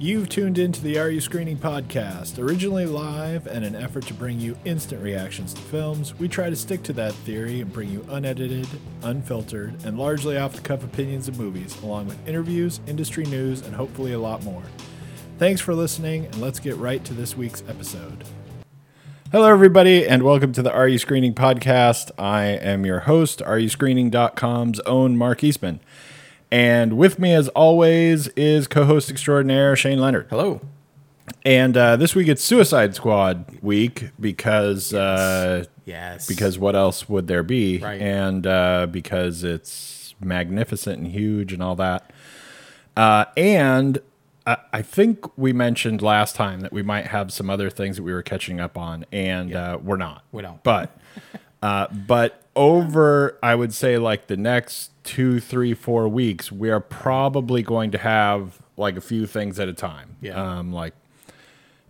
You've tuned into the Are You Screening podcast. Originally live and an effort to bring you instant reactions to films, we try to stick to that theory and bring you unedited, unfiltered, and largely off the cuff opinions of movies, along with interviews, industry news, and hopefully a lot more. Thanks for listening, and let's get right to this week's episode. Hello, everybody, and welcome to the Are You Screening podcast. I am your host, AreYouScreening.com's own Mark Eastman. And with me, as always, is co host extraordinaire Shane Leonard. Hello. And uh, this week it's Suicide Squad week because uh, Yes. because what else would there be? Right. And uh, because it's magnificent and huge and all that. Uh, and I, I think we mentioned last time that we might have some other things that we were catching up on, and uh, we're not. We don't. But uh, but over, I would say like the next two, three, four weeks, we are probably going to have like a few things at a time. Yeah. Um, like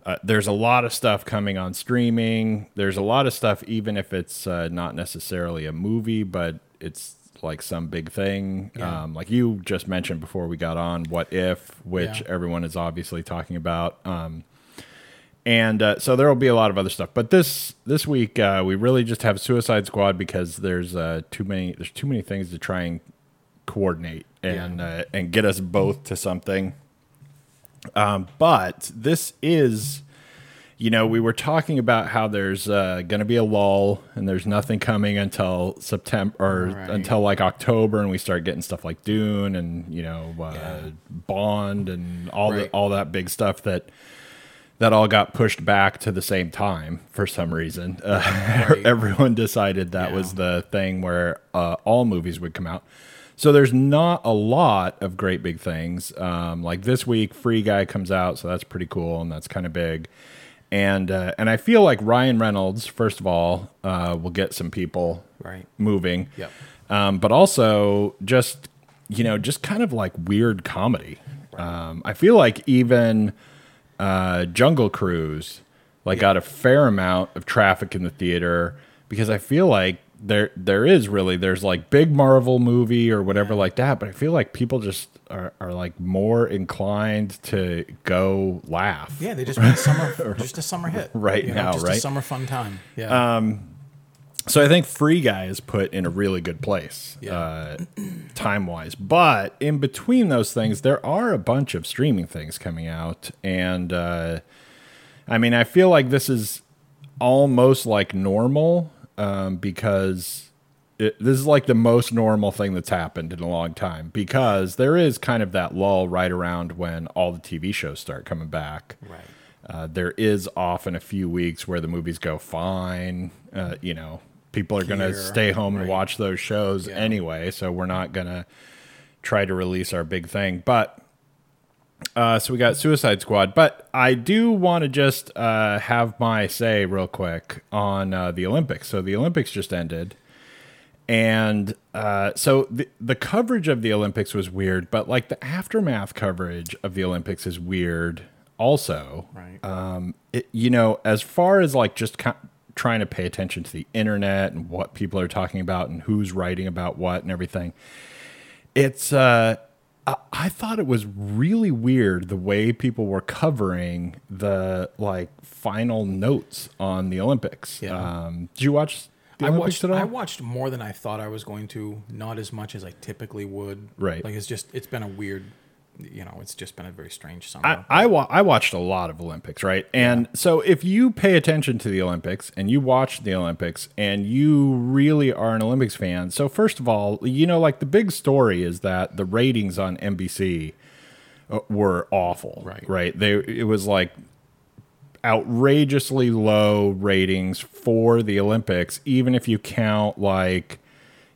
uh, there's a lot of stuff coming on streaming. There's a lot of stuff, even if it's uh, not necessarily a movie, but it's like some big thing. Yeah. Um, like you just mentioned before we got on, What If, which Yeah. everyone is obviously talking about. Um, and uh, so there will be a lot of other stuff. But this this week uh, we really just have Suicide Squad because there's uh, too many there's too many things to try and coordinate and uh, and get us both to something. Um, but this is, you know, we were talking about how there's uh, going to be a lull and there's nothing coming until September or Right. until like October, and we start getting stuff like Dune and you know uh, Yeah. Bond and all Right. the all that big stuff that that all got pushed back to the same time for some reason. Uh, Right. Everyone decided that Yeah. was the thing where uh, all movies would come out. So there's not a lot of great big things. Um, like this week, Free Guy comes out, so that's pretty cool and that's kind of big. And uh, and I feel like Ryan Reynolds, first of all, uh, will get some people Right. moving. Yep. Um, but also just you know just kind of like weird comedy. Um, I feel like even uh, Jungle Cruise like got a fair amount of traffic in the theater because I feel like there there is really there's like big Marvel movie or whatever like that, but I feel like people just are, are like more inclined to go laugh. Yeah, they just want a summer, just a summer hit Right you know, now, just right? A summer fun time. Yeah. So I think Free Guy is put in a really good place, Yeah. uh, time wise. But in between those things, there are a bunch of streaming things coming out, and uh, I mean, I feel like this is almost like normal um, because it, this is like the most normal thing that's happened in a long time because there is kind of that lull right around when all the TV shows start coming back. right. Uh, there is often a few weeks where the movies go fine. Uh, you know, people are going to stay home and watch those shows Yeah. anyway, so we're not going to try to release our big thing. But uh, so we got Suicide Squad, but I do want to just uh, have my say real quick on uh, the Olympics. So the Olympics just ended. And uh, so the, the coverage of the Olympics was weird, but like the aftermath coverage of the Olympics is weird also. Right. Um, it, you know, as far as like just ki trying to pay attention to the internet and what people are talking about and who's writing about what and everything, it's, uh, I, I thought it was really weird the way people were covering the like final notes on the Olympics. Yeah. Um, did you watch I watched. at? I watched more than I thought I was going to. Not as much as I typically would. Right. Like it's just. It's been a weird. You know, it's just been a very strange summer. I, wa- I watched a lot of Olympics, right? And so if you pay attention to the Olympics and you watch the Olympics and you really are an Olympics fan, so first of all, you know, like the big story is that the ratings on NBC uh, were awful, Right. Right? They it was like outrageously low ratings for the Olympics, even if you count like,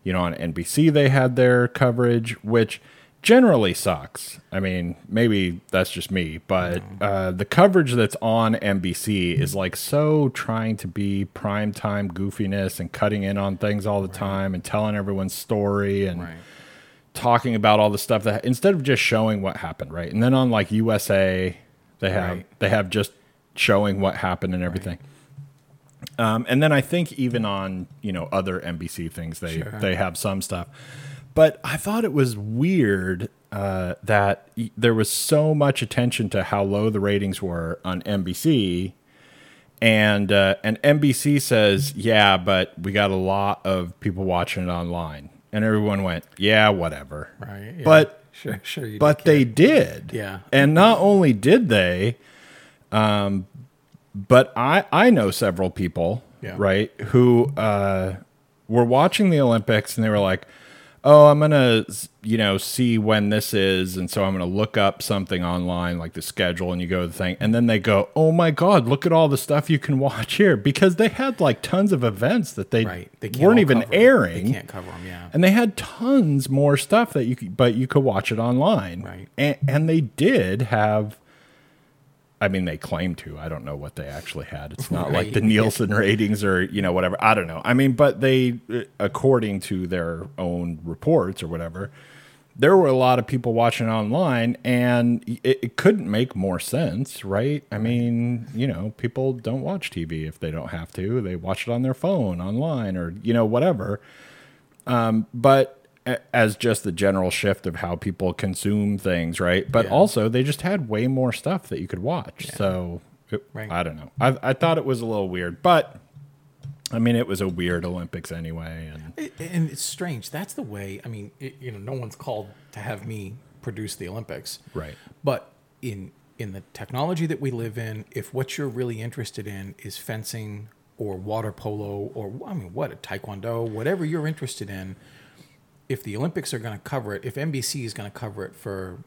you know, on NBC they had their coverage, which generally sucks. I mean, maybe that's just me, but uh, the coverage that's on NBC is like so trying to be primetime goofiness and cutting in on things all the time and telling everyone's story and right. talking about all the stuff that instead of just showing what happened, right? And then on like USA, they have Right. they have just showing what happened and everything. Um, and then I think even on you know other NBC things, they Sure. they have some stuff. But I thought it was weird uh, that y- there was so much attention to how low the ratings were on NBC, and uh, and NBC says, yeah, but we got a lot of people watching it online, and everyone went, yeah, whatever, Right. yeah. But sure, sure. You but they did, Yeah. and not only did they, um, but I I know several people, Yeah. right, who uh, were watching the Olympics and they were like, "Oh, I'm gonna you know see when this is," and so I'm gonna look up something online like the schedule, and you go to the thing, and then they go, "Oh my God, look at all the stuff you can watch here," because they had like tons of events that they, right. They weren't even airing. They can't cover them. Yeah. And they had tons more stuff that you could, but you could watch it online. Right. And, and they did have, I mean, they claim to. I don't know what they actually had. It's not like the Nielsen ratings or, you know, whatever. I don't know. I mean, but they, uh, according to their own reports or whatever, there were a lot of people watching online and it, it couldn't make more sense, right? I mean, you know, people don't watch TV if they don't have to. They watch it on their phone, online, or, you know, whatever Um, but as just the general shift of how people consume things, right? But Yeah. also they just had way more stuff that you could watch. So it, Right. I don't know. I, I thought it was a little weird, but I mean, it was a weird Olympics anyway. And It- and it's strange. That's the way. I mean, it, you know, no one's called to have me produce the Olympics, Right. But in in the technology that we live in, if what you're really interested in is fencing or water polo or I mean, what a taekwondo, whatever you're interested in, if the Olympics are going to cover it, if NBC is going to cover it for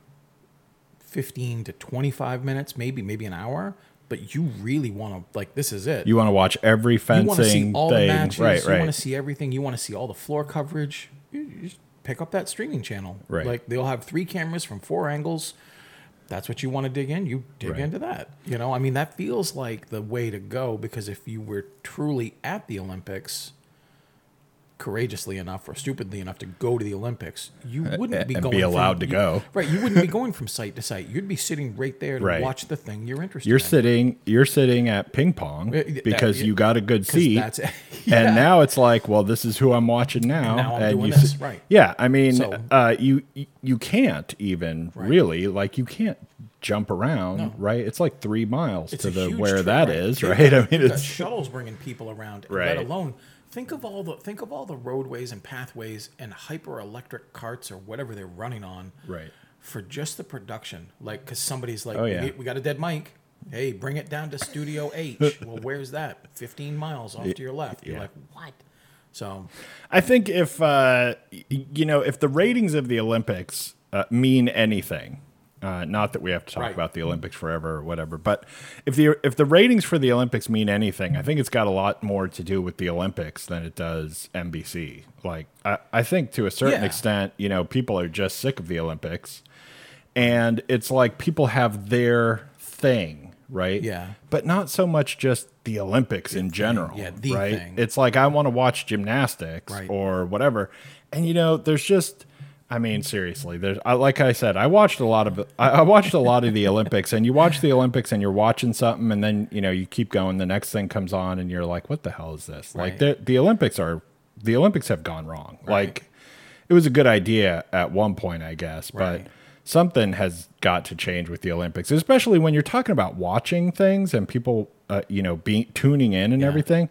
15 to 25 minutes, maybe maybe an hour, but you really want to like this is it you want to watch every you see fencing all the thing, matches. right? You want to see everything. You want to see all the floor coverage. You, you just pick up that streaming channel. Right. Like they'll have three cameras from four angles. That's what you want to dig in. You dig Right. into that. You know, I mean, that feels like the way to go because if you were truly at the Olympics, courageously enough or stupidly enough to go to the Olympics, you wouldn't be and going be from- allowed to you- go. Right. You wouldn't be going from site to site. You'd be sitting right there to Right. watch the thing you're interested You're in. sitting. You're sitting at ping pong Uh, that- because you got a good seat. that's- And now it's like, well, this is who I'm watching now. now I'm doing you this, right. Yeah, I mean, So- uh, you you can't even Right. really like you can't jump around, No. right? It's like three miles It's to the where trip, that right. is, right? I mean, it's shuttles bringing people around. Right. Let alone think of all the think of all the roadways and pathways and hyper electric carts or whatever they're running on. Right. For just the production, like because somebody's like, Oh, yeah. we, we got a dead mic. Hey, bring it down to Studio H. well, where's that? Fifteen miles off to your left. You're yeah. like, what? So I think if uh, you know if the ratings of the Olympics uh, mean anything, uh, not that we have to talk Right. about the Olympics forever or whatever, but if the if the ratings for the Olympics mean anything, I think it's got a lot more to do with the Olympics than it does NBC. Like I, I think to a certain Yeah. extent, you know, people are just sick of the Olympics, and it's like people have their thing, right? Yeah. But not so much just the Olympics in general, Yeah, the right? thing. It's like I want to watch gymnastics Right. or whatever, and you know, there's just. I mean, seriously, there's I, like I said, I watched a lot of I, I watched a lot of the Olympics, and you watch the Olympics, and you're watching something, and then you know you keep going. The next thing comes on, and you're like, "What the hell is this?" Like the the Olympics are the Olympics have gone wrong. Right. Like it was a good idea at one point, I guess, Right. but something has got to change with the Olympics, especially when you're talking about watching things and people, uh, you know, being tuning in and Yeah. everything.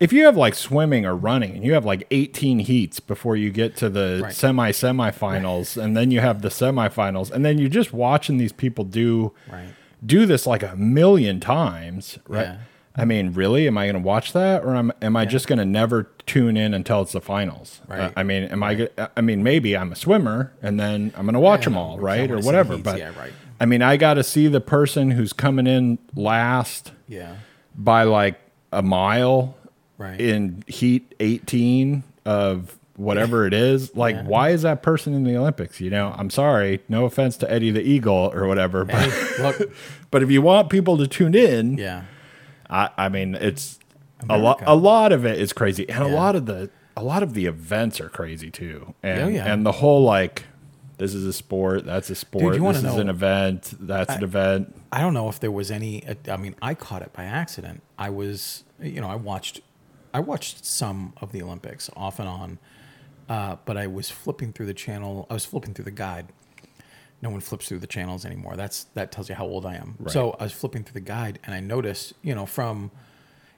If you have like swimming or running and you have like 18 heats before you get to the Right. semi semifinals and then you have the semifinals and then you're just watching these people do Right. do this like a million times, right? Yeah. I mean, really, am I going to watch that, or am, am I just going to never tune in until it's the finals? Right. Uh, I mean, am I? I mean, maybe I'm a swimmer, and then I'm going to watch Yeah, them all, right, or whatever. heats, But right. I mean, I got to see the person who's coming in last Yeah. by like a mile Right. in heat 18 of whatever it is. Like, Yeah. why is that person in the Olympics? You know, I'm sorry, no offense to Eddie the Eagle or whatever, but Hey, look. but if you want people to tune in, Yeah. I, I mean, it's a lot. A lot of it is crazy, and a lot of the a lot of the events are crazy too. And Oh, yeah. and the whole like, this is a sport, that's a sport, wanna this is know- an event, that's an event. I don't know if there was any. I mean, I caught it by accident. I was, you know, I watched, I watched some of the Olympics off and on, uh, but I was flipping through the channel. I was flipping through the guide, no one flips through the channels anymore. That's that tells you how old I am. So I was flipping through the guide and I noticed, you know, from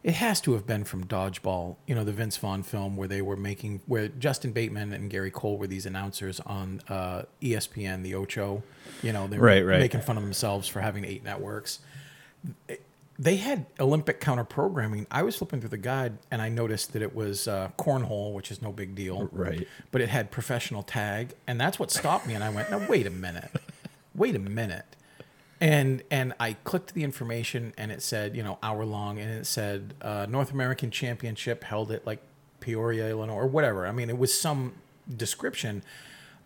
it has to have been from Dodgeball, you know, the Vince Vaughn film where they were making where Justin Bateman and Gary Cole were these announcers on uh, ESPN, the Ocho. You know, they were Right, right. making fun of themselves for having eight networks. They had Olympic counter programming. I was flipping through the guide and I noticed that it was uh, cornhole, which is no big deal Right. but it had professional tag and that's what stopped me and i went now wait a minute wait a minute and and i clicked the information and it said you know hour long and it said uh, north american championship held at like peoria illinois or whatever i mean it was some description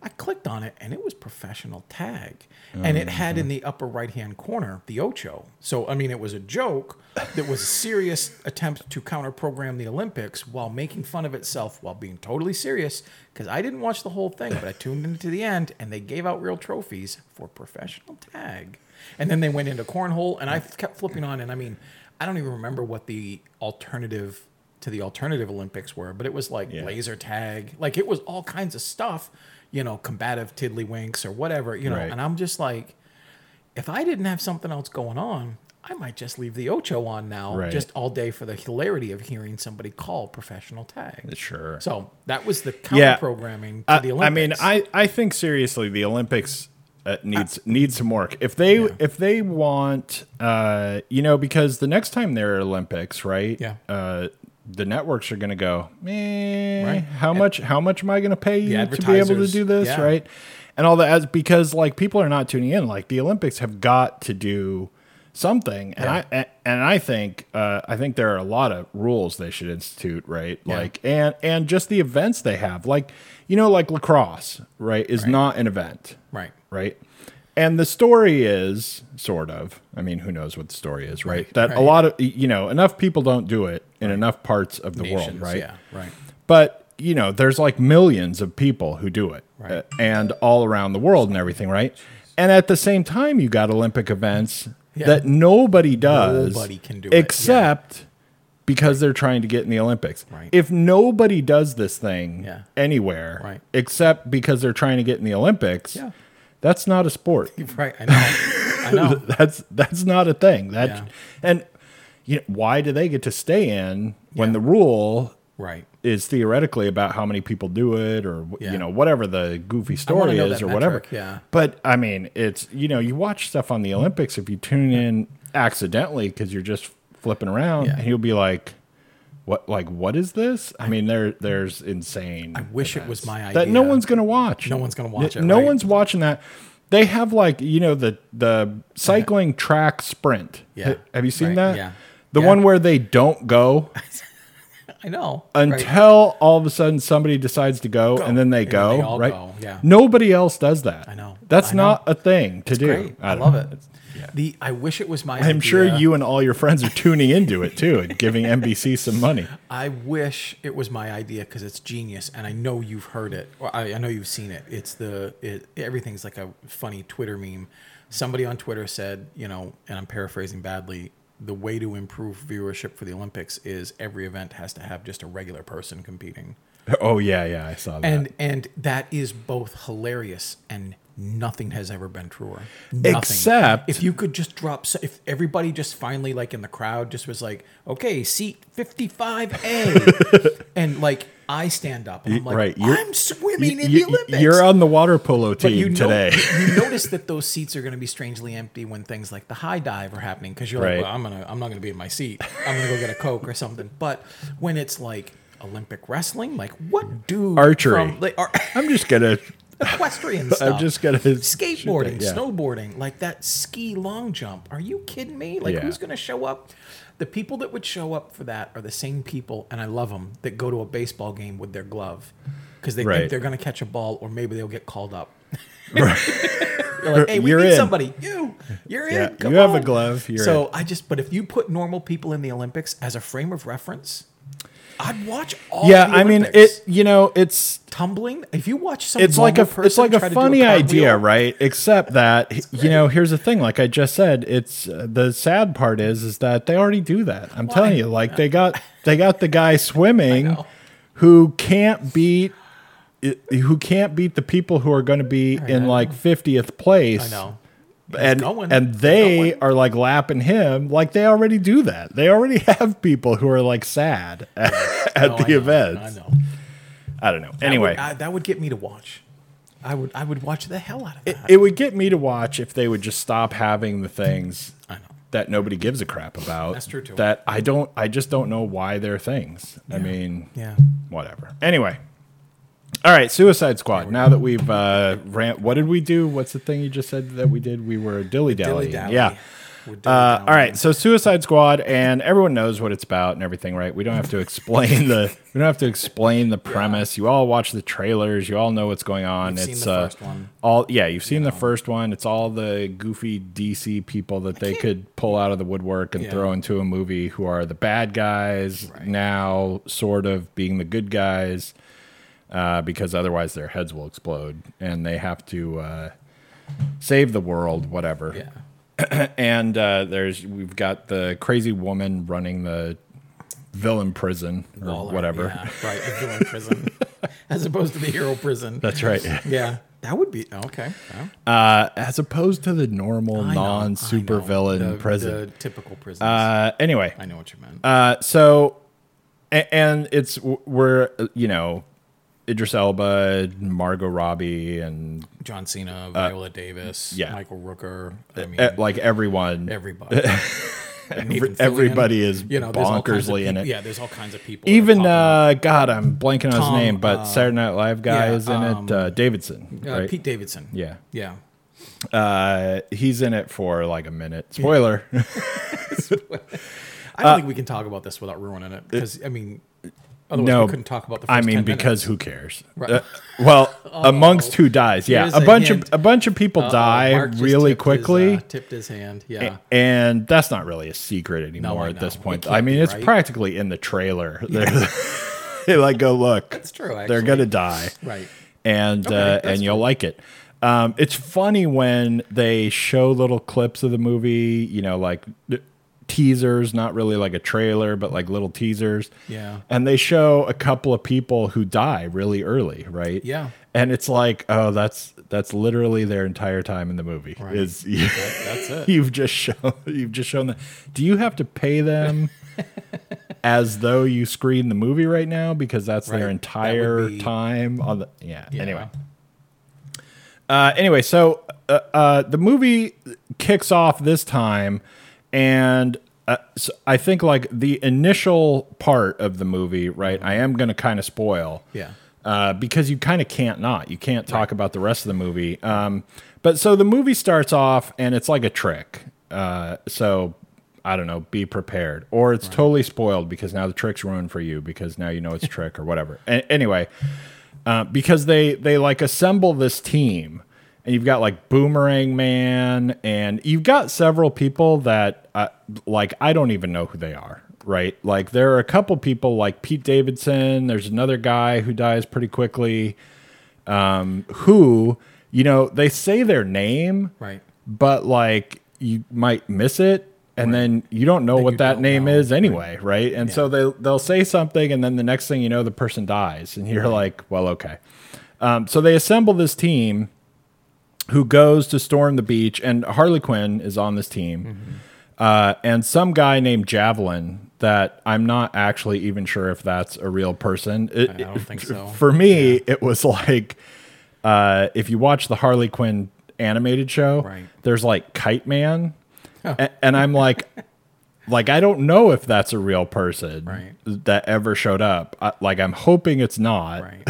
i clicked on it and it was professional tag. Oh, and it had in the upper right hand corner the ocho. So i mean it was a joke that was a serious attempt to counter program the olympics while making fun of itself while being totally serious because i didn't watch the whole thing but i tuned into the end and they gave out real trophies for professional tag. And then they went into cornhole and i kept flipping on and i mean i don't even remember what the alternative to the alternative olympics were but it was like Yeah. laser tag. Like it was all kinds of stuff you know combative tiddlywinks or whatever you know Right. and i'm just like if i didn't have something else going on i might just leave the ocho on now Right. just all day for the hilarity of hearing somebody call professional tag Sure. so that was the counter Yeah. programming to I, the I mean, I, I think seriously, the Olympics uh, needs needs some work. If they if they want, uh, you know, because the next time there are Olympics, right? Yeah. The networks are going to go, eh, Right. how much how much am I going to pay you to be able to do this, yeah. right? And all that as because like people are not tuning in. Like the Olympics have got to do something, and Yeah. I and I think uh, I think there are a lot of rules they should institute, right? Yeah. Like and and just the events they have, like you know, like lacrosse, right, is not an event, right right? And the story is sort of. I mean, who knows what the story is, right? Right, that a lot of you know enough people don't do it in enough parts of the Nations, world, right? yeah right But you know, there's like millions of people who do it, Right. uh, and all around the world and everything, right? And at the same time, you got Olympic events Yeah. that nobody does, Nobody can do it, yeah. except because they're trying to get in the Olympics. Right. If nobody does this thing Yeah. anywhere, Right. except because they're trying to get in the Olympics, Yeah. That's not a sport. right i know i know that's that's not a thing. That Yeah. and you know, why do they get to stay in when Yeah. the rule right is theoretically about how many people do it or Yeah. you know whatever the goofy story is or whatever yeah. but i mean it's you know you watch stuff on the olympics if you tune in accidentally because you're just flipping around and you'll be like what like what is this i mean there there's insane i wish it was my idea that no one's gonna watch No one's gonna watch it, no right. one's watching that they have like you know the the cycling track sprint Yeah. Have you seen Right, that yeah. the Yeah. one where they don't go i know right. until all of a sudden somebody decides to go, and then they And then go, they right? go, yeah. Nobody else does that. I know. That's I know. not a thing to do. great i, don't love know. it the i wish it was my I'm sure you and all your friends are tuning into it too and giving NBC some money. I wish it was my idea because it's genius, and I know you've heard it. I, I know you've seen it. It's the it, everything's like a funny Twitter meme. Somebody on Twitter said, you know, and I'm paraphrasing badly. The way to improve viewership for the Olympics is every event has to have just a regular person competing, Oh yeah, yeah, I saw that. and and that is both hilarious and nothing has ever been truer. Nothing. Except- if you could just drop, if everybody just finally like in the crowd just was like, okay, seat 55A, and like I stand up and I'm like, right, you're- I'm swimming in the Olympics. You're on the water polo team you know, today. you notice that those seats are going to be strangely empty when things like the high dive are happening because you're Right. like, well, I'm gonna, I'm not going to be in my seat. I'm going to go get a coke or something. But when it's like Olympic wrestling, like what dude Archery. from like I'm just gonna. Equestrian stuff? I'm just gonna skateboarding, yeah. snowboarding, like that ski long jump. Are you kidding me? Like Yeah. who's going to show up? The people that would show up for that are the same people, and I love them, that go to a baseball game with their glove because they Right. think they're going to catch a ball, or maybe they'll get called up. You're like, hey, we You're need in. somebody. You, you're Yeah, in. Come you have a glove, you're so I just, but if you put normal people in the Olympics as a frame of reference, I'd watch all. Yeah, I mean it. You know, it's tumbling. If you watch some, it's like a it's like a try to do funny cartwheel- idea, right? Except that you know, here's the thing. Like I just said, it's uh, the sad part is is that they already do that. I'm telling you, like they got they got the guy swimming who can't beat who can't beat the people who are going to be in like 50th place. I know. And, going. and they are like lapping him like they already do that. They already have people who are like sad at, at I the know, events. I know. I don't know. That Anyway, would, I- that would get me to watch. I would. I would watch the hell out of that. it would get me to watch if they would just stop having the things I know. that nobody gives a crap about. That's true, too. That I don't. I just don't know why they're things. I mean, Yeah. whatever. Anyway, all right. Suicide Squad. Now that we've uh, what did we do? What's the thing you just said that we did? We were dilly dally. Dilly-dally. Yeah. Uh, all right, so Suicide Squad, and everyone knows what it's about and everything, right? We don't have to explain the we don't have to explain the premise. You all watch the trailers. You all know what's going on. You've it's the uh, first one. all yeah. You've seen the first one. It's all the goofy DC people that they could pull out of the woodwork and Yeah. throw into a movie who are the bad guys Right. now, sort of being the good guys, uh, because otherwise their heads will explode and they have to uh, save the world, whatever Yeah. and uh, there's we've got the crazy woman running the villain prison or Waller, whatever. Yeah, right. Villain prison, as opposed to the hero prison. That's right. yeah. That would be okay. well, Uh, as opposed to the normal I know, I non-super villain prison. The typical prison. uh, anyway, I know what you meant. uh, so a- and it's we're you know Idris Elba, Margot Robbie, and John Cena, Viola Davis, yeah. Michael Rooker. I mean, uh, like everyone. everybody. Fillion. everybody is kinds of bonkersly in it. Yeah, there's all kinds of people. Even uh, God, I'm blanking on his name, but uh, Saturday Night Live guy yeah, is in um, it. Uh, Davidson, Uh, right? Pete Davidson. Yeah. Yeah. Uh, he's in it for like a minute. Spoiler. I don't think we can talk about this without ruining it because I mean, otherwise no, we couldn't talk about the. First I mean, 10 because minutes. who cares? Right. Uh, well, amongst who dies, yeah, a a bunch hint. of a bunch of people Uh-oh, die Mark really tipped his, quickly. uh, tipped his hand. Yeah. and that's not really a secret anymore I at this point. I mean, be, it's right? practically in the trailer. They're- they like go look. That's true. They're gonna die. Right. and uh, that's and you'll like it. Um, it's funny when they show little clips of the movie, you know, like teasers, not really like a trailer, but like little teasers. Yeah. And they show a couple of people who die really early, right? Yeah. And it's like, oh, that's that's literally their entire time in the movie. Right. Is That's it. you've just shown you've just shown that. Do you have to pay them as though you screen the movie right now because that's Right. their That entire be- time on the yeah. Yeah. Anyway. Uh, anyway, so uh, uh, the movie kicks off this time, and uh, so I think like the initial part of the movie, right? I am going to kind of spoil, Yeah. uh, because you kind of can't not. You can't talk about the rest of the movie. Um, but so the movie starts off, and it's like a trick. Uh, so I don't know. Be prepared, or it's totally spoiled because now the trick's ruined for you because now you know it's a trick or whatever. A- anyway, uh, because they they like assemble this team and you've got like boomerang man and you've got several people that uh, like i don't even know who they are right? Like there are a couple people like pete davidson there's another guy who dies pretty quickly um, who you know they say their name Right. but like you might miss it and then you don't know what that name know. is anyway right? And so they they'll say something and then the next thing you know the person dies and you're like well okay. Um, so they assemble this team who goes to storm the beach and harley quinn is on this team Mm-hmm. uh, and some guy named javelin that i'm not actually even sure if that's a real person It- I don't think so. for me it was like uh, if you watch the harley quinn animated show Right. there's like kite man A- and i'm like like i don't know if that's a real person Right. that ever showed up I, like i'm hoping it's not Right.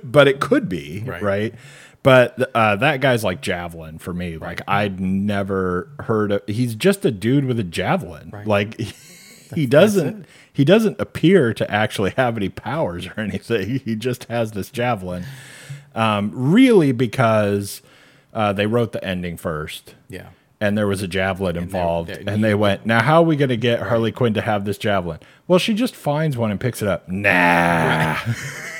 but it could be right, Right. But uh, that guy's like javelin for me. Like i'd never heard of he's just a dude with a javelin. Right. like he doesn't he doesn't appear to actually have any powers or anything. He just has this javelin. Um, really because uh, they wrote the ending first. Yeah. and there was a javelin involved, and they went, "Now, how are we going to get Harley Quinn to have this javelin?" Well, she just finds one and picks it up. Nah.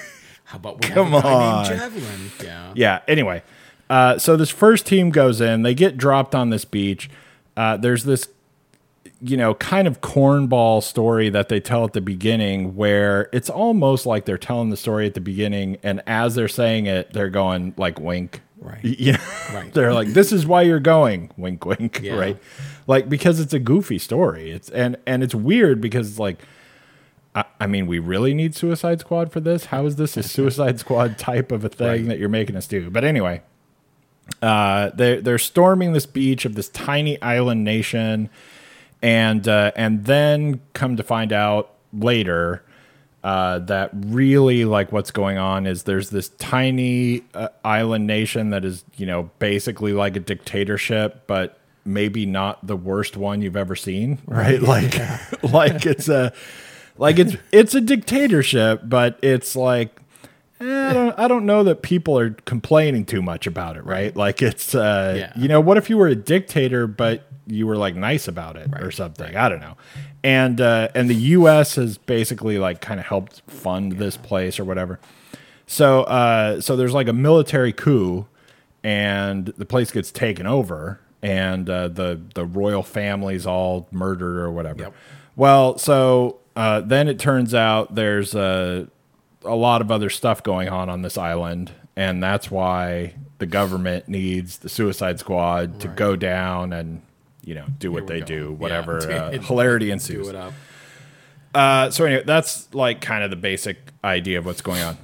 How about we Come have a on. Javelin? Yeah. yeah. Anyway, uh, so this first team goes in. They get dropped on this beach. Uh, there's this you know, kind of cornball story that they tell at the beginning where it's almost like they're telling the story at the beginning and as they're saying it, they're going like wink. Right. You know, Right. they're like, this is why you're going, wink, wink, Yeah. right? Like because it's a goofy story. It's and and it's weird because it's like I, I mean, we really need Suicide Squad for this. How is this a Suicide Squad type of a thing Right. that you're making us do? But anyway, uh, they're they're storming this beach of this tiny island nation, and uh, and then come to find out later uh, that really like what's going on is there's this tiny uh, island nation that is you know basically like a dictatorship, but maybe not the worst one you've ever seen, right? Like like it's a like it's it's a dictatorship, but it's like eh, I don't I don't know that people are complaining too much about it, right? Like it's uh Yeah. you know, what if you were a dictator but you were like nice about it or Right, something? I don't know. And uh and the US has basically like kind of helped fund this place or whatever. So uh so there's like a military coup and the place gets taken over and uh, the the royal family's all murdered or whatever. Yep. Well, so uh, then it turns out there's a a lot of other stuff going on on this island, and that's why the government needs the Suicide Squad to go down and you know do what they go. do, Yeah. whatever uh, hilarity ensues. Uh, so anyway, that's like kind of the basic idea of what's going on.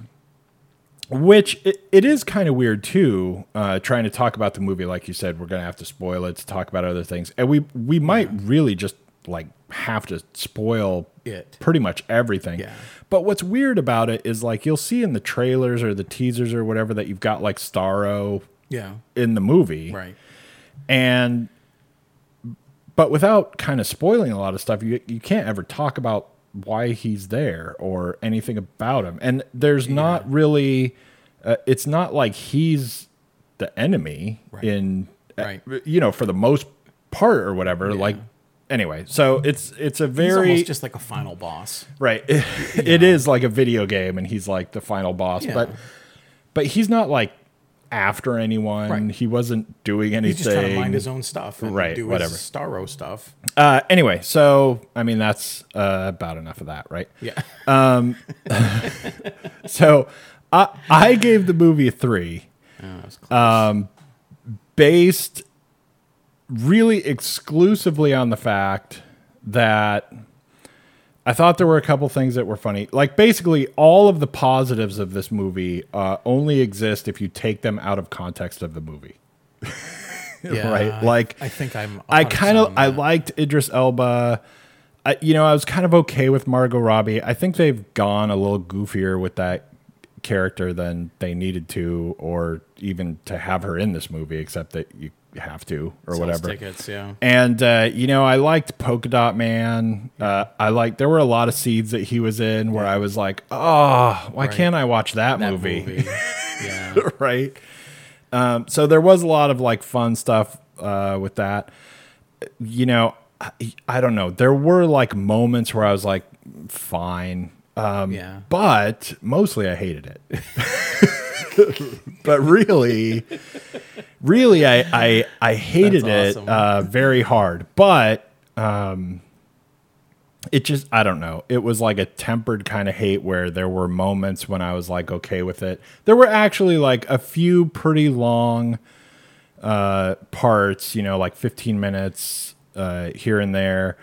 Which it, it is kind of weird too. Uh, trying to talk about the movie, like you said, we're gonna have to spoil it to talk about other things, and we we might really just like have to spoil It. pretty much everything. Yeah. But what's weird about it is like you'll see in the trailers or the teasers or whatever that you've got like Starro Yeah. in the movie, Right. and but without kind of spoiling a lot of stuff you you can't ever talk about why he's there or anything about him and there's not really uh, it's not like he's the enemy Right. in Right. you know for the most part or whatever like anyway so it's it's a very almost just like a final boss. right it, it is like a video game and he's like the final boss Yeah. but but he's not like after anyone Right. he wasn't doing anything He's just trying to mind his own stuff and Right, do whatever. Starro stuff. Uh, anyway, so I mean that's uh, about enough of that, right? Yeah. Um, So I I gave the movie a three, Oh, that was close. Uh, based really exclusively on the fact that I thought there were a couple things that were funny. Like basically, all of the positives of this movie uh, only exist if you take them out of context of the movie. yeah, right, like, I think I'm. I kind of I liked Idris Elba. I, you know, I was kind of okay with Margot Robbie. I think they've gone a little goofier with that character than they needed to, or even to have her in this movie, except that you have to or Sells whatever. tickets. Yeah. And uh, you know, I liked Polka Dot Man. Uh, I like there were a lot of seeds that he was in where I was like, oh, why Right. can't I watch that, That movie? movie. yeah. right? Um, so there was a lot of like fun stuff uh, with that. You know, I, I don't know. There were like moments where I was like, fine. Um, Yeah. But mostly I hated it. but really, really, I I, I hated it uh, very hard. But um, it just I don't know. It was like a tempered kind of hate where there were moments when I was like okay with it. There were actually like a few pretty long uh parts, you know, like 15 minutes uh here and there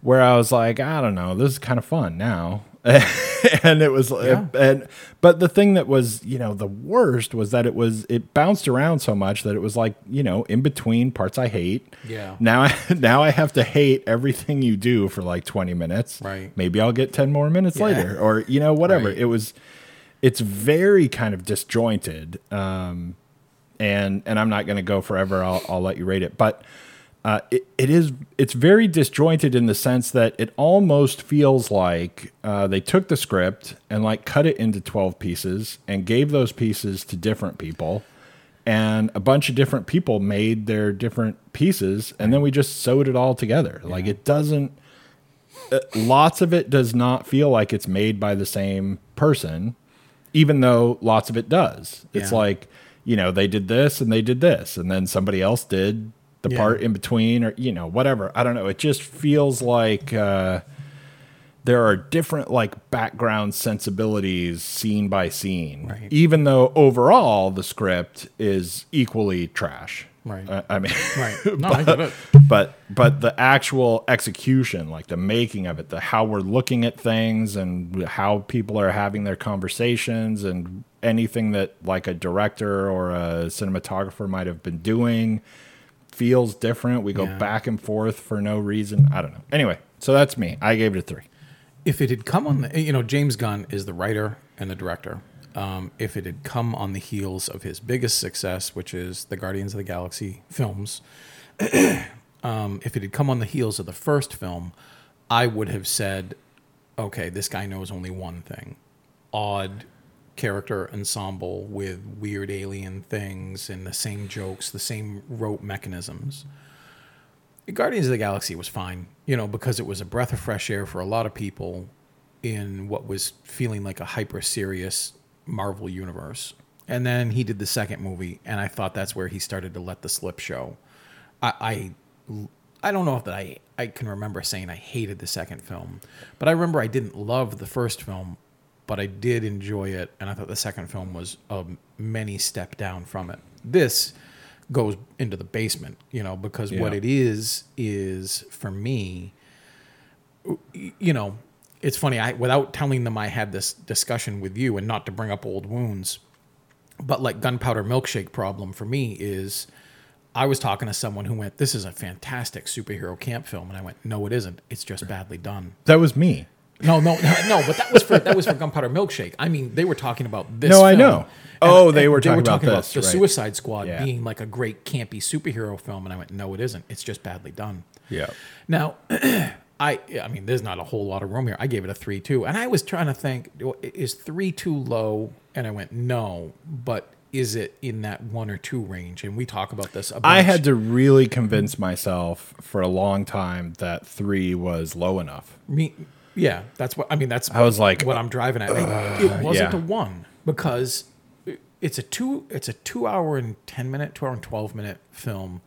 where I was like, I don't know, this is kind of fun now. and it was Yeah. and but the thing that was, you know, the worst was that it was it bounced around so much that it was like, you know, in between parts I hate. Yeah. Now I now I have to hate everything you do for like 20 minutes. Right. Maybe I'll get 10 more minutes later or you know whatever. Right. It was it's very kind of disjointed. Um and and I'm not going to go forever. I'll I'll let you rate it. But uh, it, it is it's very disjointed in the sense that it almost feels like uh, they took the script and like cut it into 12 pieces and gave those pieces to different people. And a bunch of different people made their different pieces and then we just sewed it all together. Like it doesn't uh, lots of it does not feel like it's made by the same person even though lots of it does. It's Yeah. like you know they did this and they did this and then somebody else did the Yeah. part in between, or you know, whatever. I don't know. It just feels like uh, there are different like background sensibilities scene by scene, Right. even though overall the script is equally trash. Right. I, I mean, Right. No, it. but but the actual execution like the making of it the how we're looking at things and how people are having their conversations and anything that like a director or a cinematographer might have been doing feels different. We go Yeah. back and forth for no reason. I don't know. Anyway so that's me. I gave it a three. If it had come on the, you know, James Gunn is the writer and the director. Um, if it had come on the heels of his biggest success, which is the Guardians of the Galaxy films, um, if it had come on the heels of the first film, I would have said, okay, this guy knows only one thing. Odd character ensemble with weird alien things and the same jokes, the same rote mechanisms. Guardians of the Galaxy was fine, you know, because it was a breath of fresh air for a lot of people in what was feeling like a hyper serious Marvel universe. And then he did the second movie, and I thought that's where he started to let the slip show. I, I, I don't know if that I, I can remember saying I hated the second film, but I remember I didn't love the first film, but I did enjoy it, and I thought the second film was a many step down from it. This goes into the basement, you know, because what it is is for me, you know, it's funny. I without telling them I had this discussion with you, and not to bring up old wounds, but like gunpowder milkshake problem for me is I was talking to someone who went, "This is a fantastic superhero camp film," and I went, "No, it isn't. It's just badly done." that was me No, no, no, no. But that was for that was for gunpowder milkshake. I mean, they were talking about this. No, I film, know. Oh, they were talking about this, the right. Suicide Squad Yeah. being like a great campy superhero film, and I went, "No, it isn't. It's just badly done." yeah Now, I I mean, there's not a whole lot of room here. I gave it a three two, and I was trying to think, is three too low? And I went, no, but is it in that one or two range? And we talk about this. I had to really convince myself for a long time that three was low enough me. Yeah, that's what I mean. That's I was like, what I'm driving at. Uh, it wasn't yeah. a one because it's a two. It's a two hour and ten minute, two hour and twelve minute film.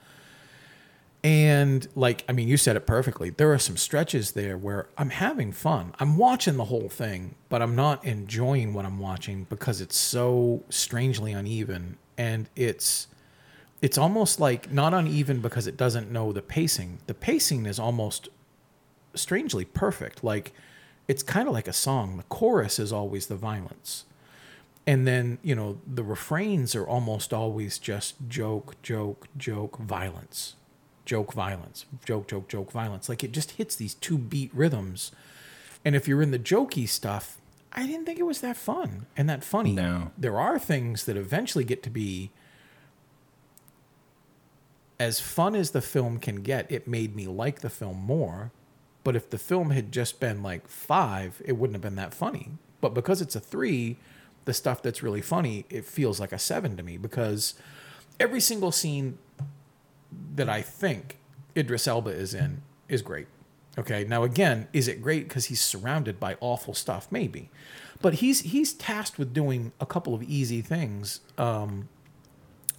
And like, I mean, you said it perfectly. There are some stretches there where I'm having fun. I'm watching the whole thing, but I'm not enjoying what I'm watching because it's so strangely uneven. And it's it's almost like not uneven because it doesn't know the pacing. The pacing is almost strangely perfect. Like it's kind of like a song. The chorus is always the violence. And then, you know, the refrains are almost always just joke, joke, joke, violence. Joke, violence. Joke, joke, joke, violence. Like it just hits these two beat rhythms. And if you're in the jokey stuff, I didn't think it was that fun and that funny. No. There are things that eventually get to be as fun as the film can get, it made me like the film more. But if the film had just been like five, it wouldn't have been that funny. But because it's a three, the stuff that's really funny, it feels like a seven to me because every single scene that I think Idris Elba is in is great. Okay. Now again, is it great because he's surrounded by awful stuff? Maybe. But he's he's tasked with doing a couple of easy things. Um,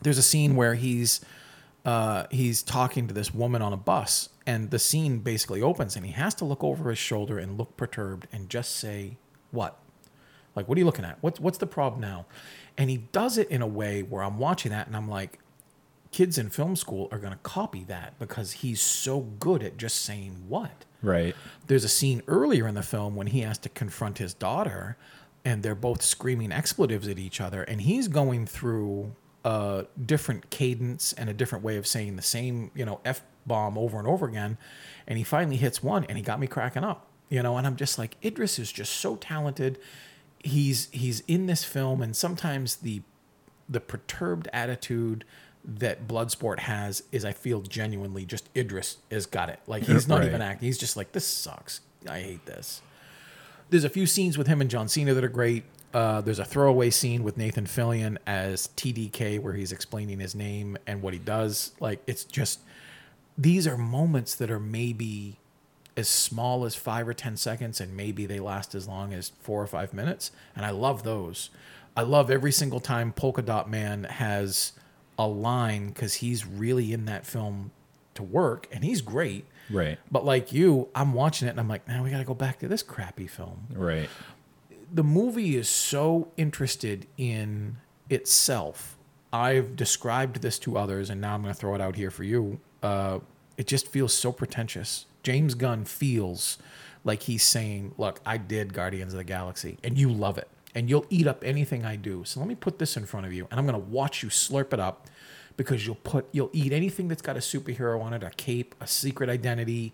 there's a scene where he's uh, he's talking to this woman on a bus, and the scene basically opens, and he has to look over his shoulder and look perturbed and just say, "What? Like, what are you looking at? What's what's the problem now?" And he does it in a way where I'm watching that, and I'm like, kids in film school are going to copy that because he's so good at just saying what right there's a scene earlier in the film when he has to confront his daughter and they're both screaming expletives at each other and he's going through a different cadence and a different way of saying the same you know f bomb over and over again and he finally hits one and he got me cracking up you know and i'm just like idris is just so talented he's he's in this film and sometimes the the perturbed attitude that Bloodsport has is I feel genuinely just Idris has got it. Like he's not Right. even acting. He's just like this sucks. I hate this. There's a few scenes with him and John Cena that are great. Uh, there's a throwaway scene with Nathan Fillion as TDK where he's explaining his name and what he does. Like it's just these are moments that are maybe as small as five or ten seconds and maybe they last as long as four or five minutes and i love those i love every single time polka dot man has a line because he's really in that film to work, and he's great. Right. But like you, I'm watching it and I'm like, now we got to go back to this crappy film. Right. The movie is so interested in itself. I've described this to others, and now I'm going to throw it out here for you. Uh, it just feels so pretentious. James Gunn feels like he's saying, Look, I did Guardians of the Galaxy, and you love it, and you'll eat up anything I do. So let me put this in front of you, and I'm going to watch you slurp it up because you'll put you'll eat anything that's got a superhero on it, a cape, a secret identity,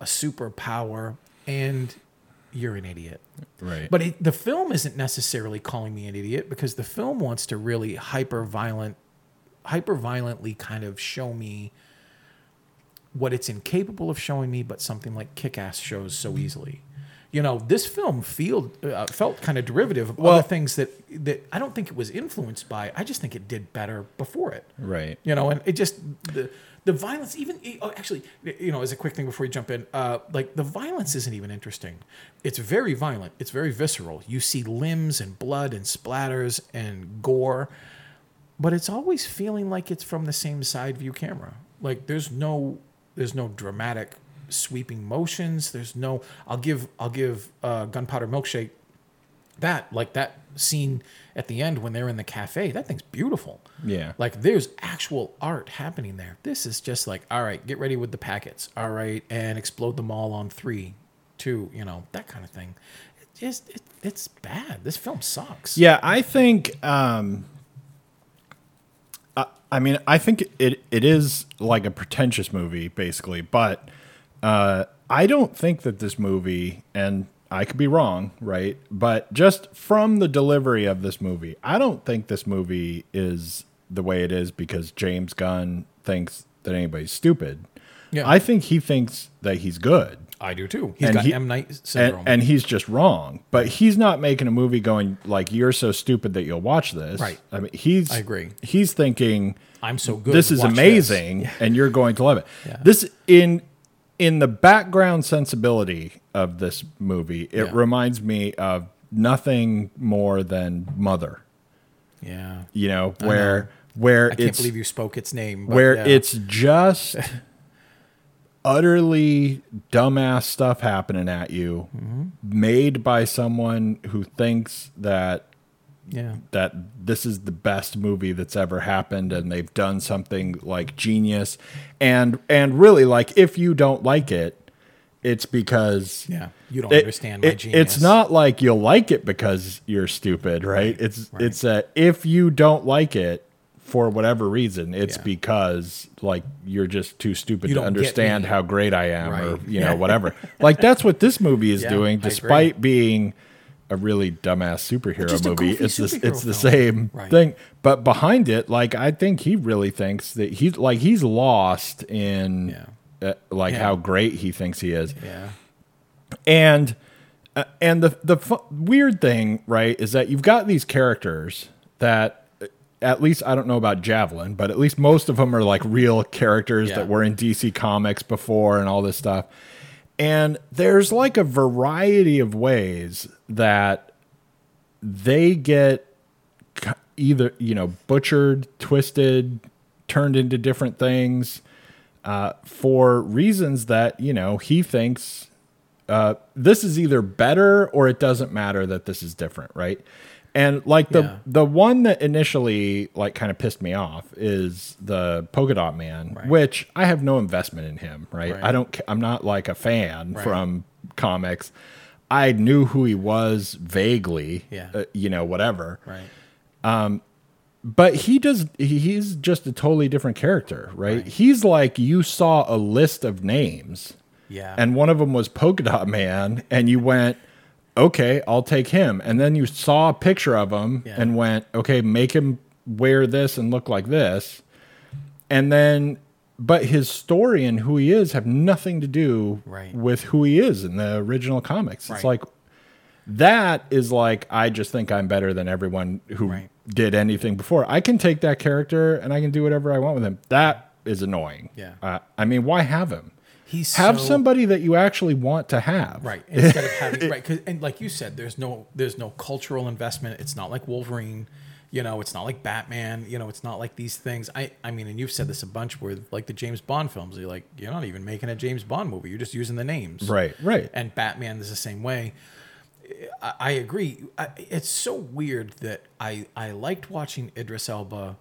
a superpower, and you're an idiot. Right. But it, the film isn't necessarily calling me an idiot because the film wants to really hyper violent, hyper violently kind of show me what it's incapable of showing me, but something like Kick Ass shows so easily. You know, this film feel, uh, felt kind of derivative of Well- other things that, that I don't think it was influenced by. I just think it did better before it. right. You know, and it just the the violence even oh, actually you know as a quick thing before you jump in uh, like the violence isn't even interesting it's very violent it's very visceral you see limbs and blood and splatters and gore but it's always feeling like it's from the same side view camera like there's no there's no dramatic sweeping motions. There's no i'll give i'll give uh, gunpowder milkshake that like that scene at the end when they're in the cafe that thing's beautiful. Yeah. like there's actual art happening there. This is just like all right get ready with the packets all right and explode them all on three two you know that kind of thing. It just it, it's bad. This film sucks. Yeah, I think. Um, I mean, I think it it is like a pretentious movie, basically. But uh, I don't think that this movie, and I could be wrong, right? But just from the delivery of this movie, I don't think this movie is the way it is because James Gunn thinks that anybody's stupid. Yeah. I think he thinks that he's good i do too He's And got he- m night syndrome and he's just wrong. But he's not making a movie going like you're so stupid that you'll watch this. Right. I mean, he's I agree. He's thinking i'm so good this is amazing, and you're going to love it. This in in the background sensibility of this movie, it Yeah. reminds me of nothing more than Mother. yeah You know, where where i can't believe you spoke its name but where yeah. it's just utterly dumbass stuff happening at you Mm-hmm. made by someone who thinks that yeah that this is the best movie that's ever happened and they've done something like genius and and really like if you don't like it it's because yeah you don't it- understand my it- genius It's not like you'll like it because you're stupid, right? It's right. it's a if you don't like it for whatever reason, it's Yeah. because like you're just too stupid You to understand how great I am or Right. you know whatever. like that's what this movie is Yeah, doing despite being a really dumbass superhero movie. It's the, superhero it's the same Right. thing, but behind it, like I think he really thinks that he's like he's lost in Yeah. uh, like Yeah. how great he thinks he is yeah and uh, and the the fu- weird thing right is that you've got these characters that at least I don't know about Javelin, but at least most of them are like real characters Yeah. that were in DC Comics before and all this stuff. And there's like a variety of ways that they get either, you know, butchered, twisted, turned into different things uh, for reasons that, you know, he thinks uh, this is either better or it doesn't matter that this is different, right? And like the Yeah. the one that initially like kind of pissed me off is the polka dot man, Right. which I have no investment in him, right? Right. I don't I'm not like a fan Right. from comics. I knew who he was vaguely, Yeah. uh, you know, whatever right Um but he does he's just a totally different character right? Right. he's like you saw a list of names yeah and one of them was polka dot man and you went okay i'll take him and then you saw a picture of him Yeah. and went okay make him wear this and look like this and then but his story and who he is have nothing to do Right. with who he is in the original comics it's like that is like I just think I'm better than everyone who Right. did anything before. I can take that character and I can do whatever I want with him. That is annoying. Yeah. Uh, I mean, why have him? He's Have so- somebody that you actually want to have. right instead of having right 'cause- and like you said there's no there's no cultural investment it's not like wolverine You know, it's not like Batman. You know, it's not like these things. I, I mean, and you've said this a bunch with like the James Bond films. You're like, you're not even making a James Bond movie. You're just using the names. Right, right. And Batman is the same way. I, I agree. I, it's so weird that I I liked watching Idris Elba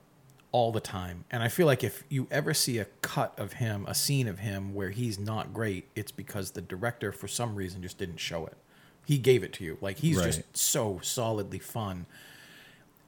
all the time, and I feel like if you ever see a cut of him, a scene of him where he's not great, it's because the director for some reason just didn't show it. He gave it to you. Like he's Right. just so solidly fun.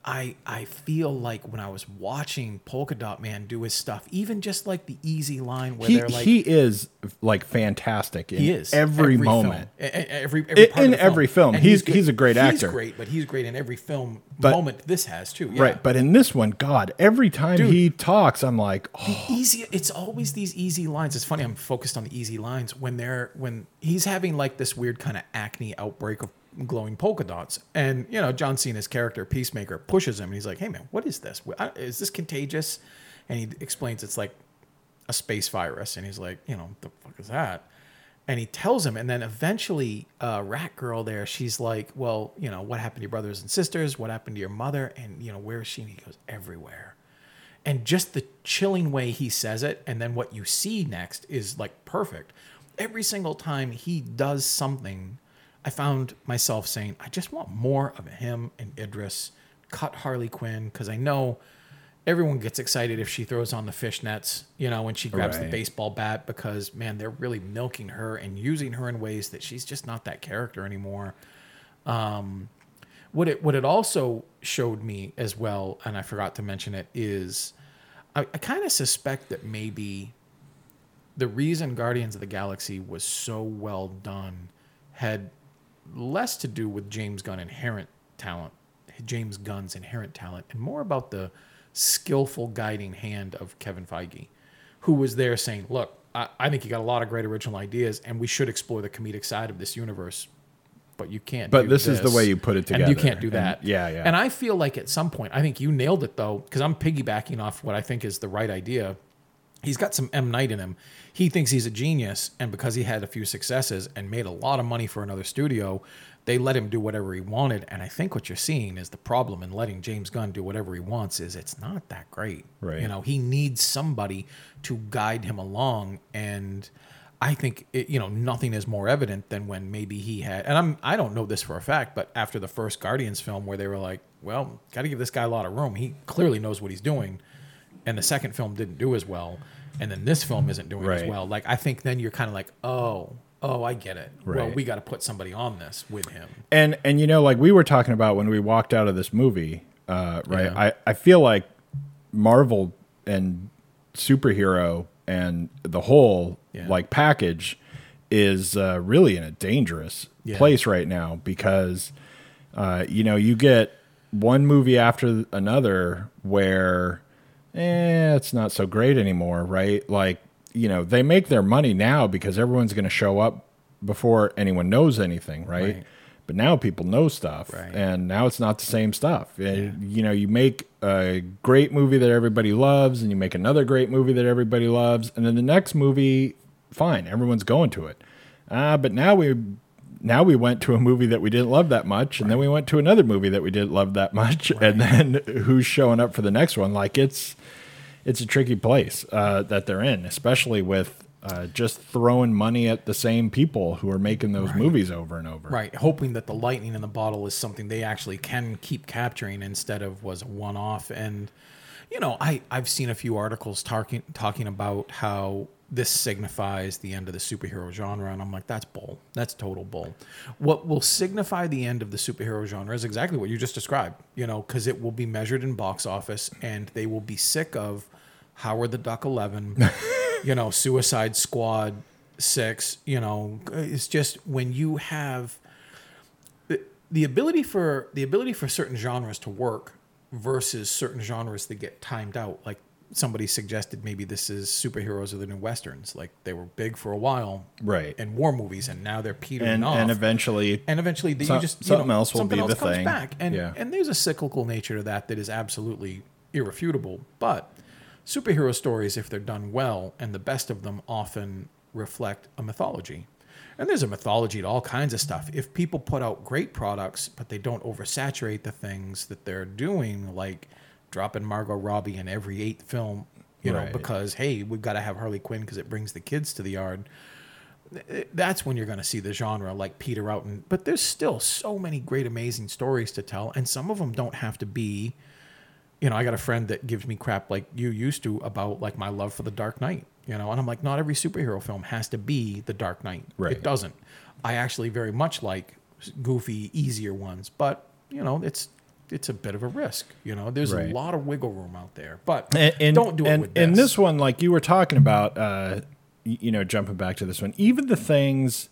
I I feel like when I was watching Polka Dot Man do his stuff, even just like the easy line where He, they're like he is like fantastic in he is every, film. moment. E- every, every In- of in the every film. And He's- good- he's a great He's actor. He's great, but he's great in every film But- moment this has too. Yeah. Right, but in this one, God, every time Dude. he talks, I'm like, oh, easy. It's always these easy lines. It's funny. I'm focused on the easy lines when they're when he's having like this weird kind of acne outbreak of glowing polka dots, and you know John Cena's character Peacemaker pushes him, and he's like, "Hey man, what is this? Is this contagious?" And he explains it's like a space virus, and he's like, "You know, the fuck is that?" And he tells him, and then eventually, uh, Rat Girl there, she's like, "Well, you know, what happened to your brothers and sisters? What happened to your mother? And you know, where is she?" And he goes, "Everywhere." and just the chilling way he says it and then what you see next is like perfect every single time he does something i found myself saying i just want more of him and idris. Cut harley quinn because i know everyone gets excited if she throws on the fishnets you know when she grabs the baseball bat because man they're really milking her and using her in ways that she's just not that character anymore. Um, what it what it also showed me as well, and I forgot to mention it, is I, I kind of suspect that maybe the reason Guardians of the Galaxy was so well done had less to do with James Gunn inherent talent, James Gunn's inherent talent, and more about the skillful guiding hand of Kevin Feige, who was there saying, "Look, I, I think you got a lot of great original ideas, and we should explore the comedic side of this universe." But you can't. But do this is the way you put it together. and you can't do And- that. yeah, yeah. And I feel like at some point, I think you nailed it though, because I'm piggybacking off what I think is the right idea. He's got some M Night in him. He thinks he's a genius, and because he had a few successes and made a lot of money for another studio, they let him do whatever he wanted. And I think what you're seeing is the problem in letting James Gunn do whatever he wants is it's not that great. Right. You know, he needs somebody to guide him along and I think it, you know nothing is more evident than when maybe he had and I'm I don't know this for a fact but after the first Guardians film where they were like well got to give this guy a lot of room he clearly knows what he's doing and the second film didn't do as well and then this film isn't doing as well like I think then you're kind of like oh oh I get it well we got to put somebody on this with him and and you know, like we were talking about when we walked out of this movie, uh, right? Yeah. I I feel like Marvel and superhero and the whole Yeah. like package is uh, really in a dangerous Yeah. place right now because uh, you know you get one movie after another where eh, it's not so great anymore, right? Like you know they make their money now because everyone's going to show up before anyone knows anything, right? Right. But now people know stuff, Right. and now it's not the same stuff. And, You know, you make a great movie that everybody loves, and you make another great movie that everybody loves, and then the next movie, fine, everyone's going to it. Ah, but now we now we went to a movie that we didn't love that much, and then we went to another movie that we didn't love that much, and then who's showing up for the next one? Like it's it's a tricky place uh, that they're in, especially with uh, just throwing money at the same people who are making those movies over and over. Right, hoping that the lightning in the bottle is something they actually can keep capturing instead of was a one-off. And you know, I I've seen a few articles talking talking about how this signifies the end of the superhero genre, and I'm like, that's bull. That's total bull. What will signify the end of the superhero genre is exactly what you just described. You know, because it will be measured in box office, and they will be sick of Howard the Duck Eleven, you know, Suicide Squad six. You know, it's just when you have the, the ability for the ability for certain genres to work versus certain genres that get timed out like somebody suggested maybe this is superheroes are the new westerns like they were big for a while Right. and war movies and now they're petering and off and eventually and eventually the, So- you just you something know, else will something be else the comes thing. back and Yeah. and there's a cyclical nature to that that is absolutely irrefutable but superhero stories if they're done well and the best of them often reflect a mythology And there's a mythology to all kinds of stuff. If people put out great products, but they don't oversaturate the things that they're doing, like dropping Margot Robbie in every eighth film, you know, because hey, we've got to have Harley Quinn because it brings the kids to the yard. That's when you're going to see the genre like peter out. And but there's still so many great, amazing stories to tell, and some of them don't have to be you know, I got a friend that gives me crap like you used to about like my love for the Dark Knight, you know, and I'm like, not every superhero film has to be the Dark Knight. Right. It doesn't. I actually very much like goofy, easier ones, but you know, it's it's a bit of a risk. You know, there's Right. a lot of wiggle room out there, but and, and don't do it and, with this. and this one like you were talking about uh you know jumping back to this one even the things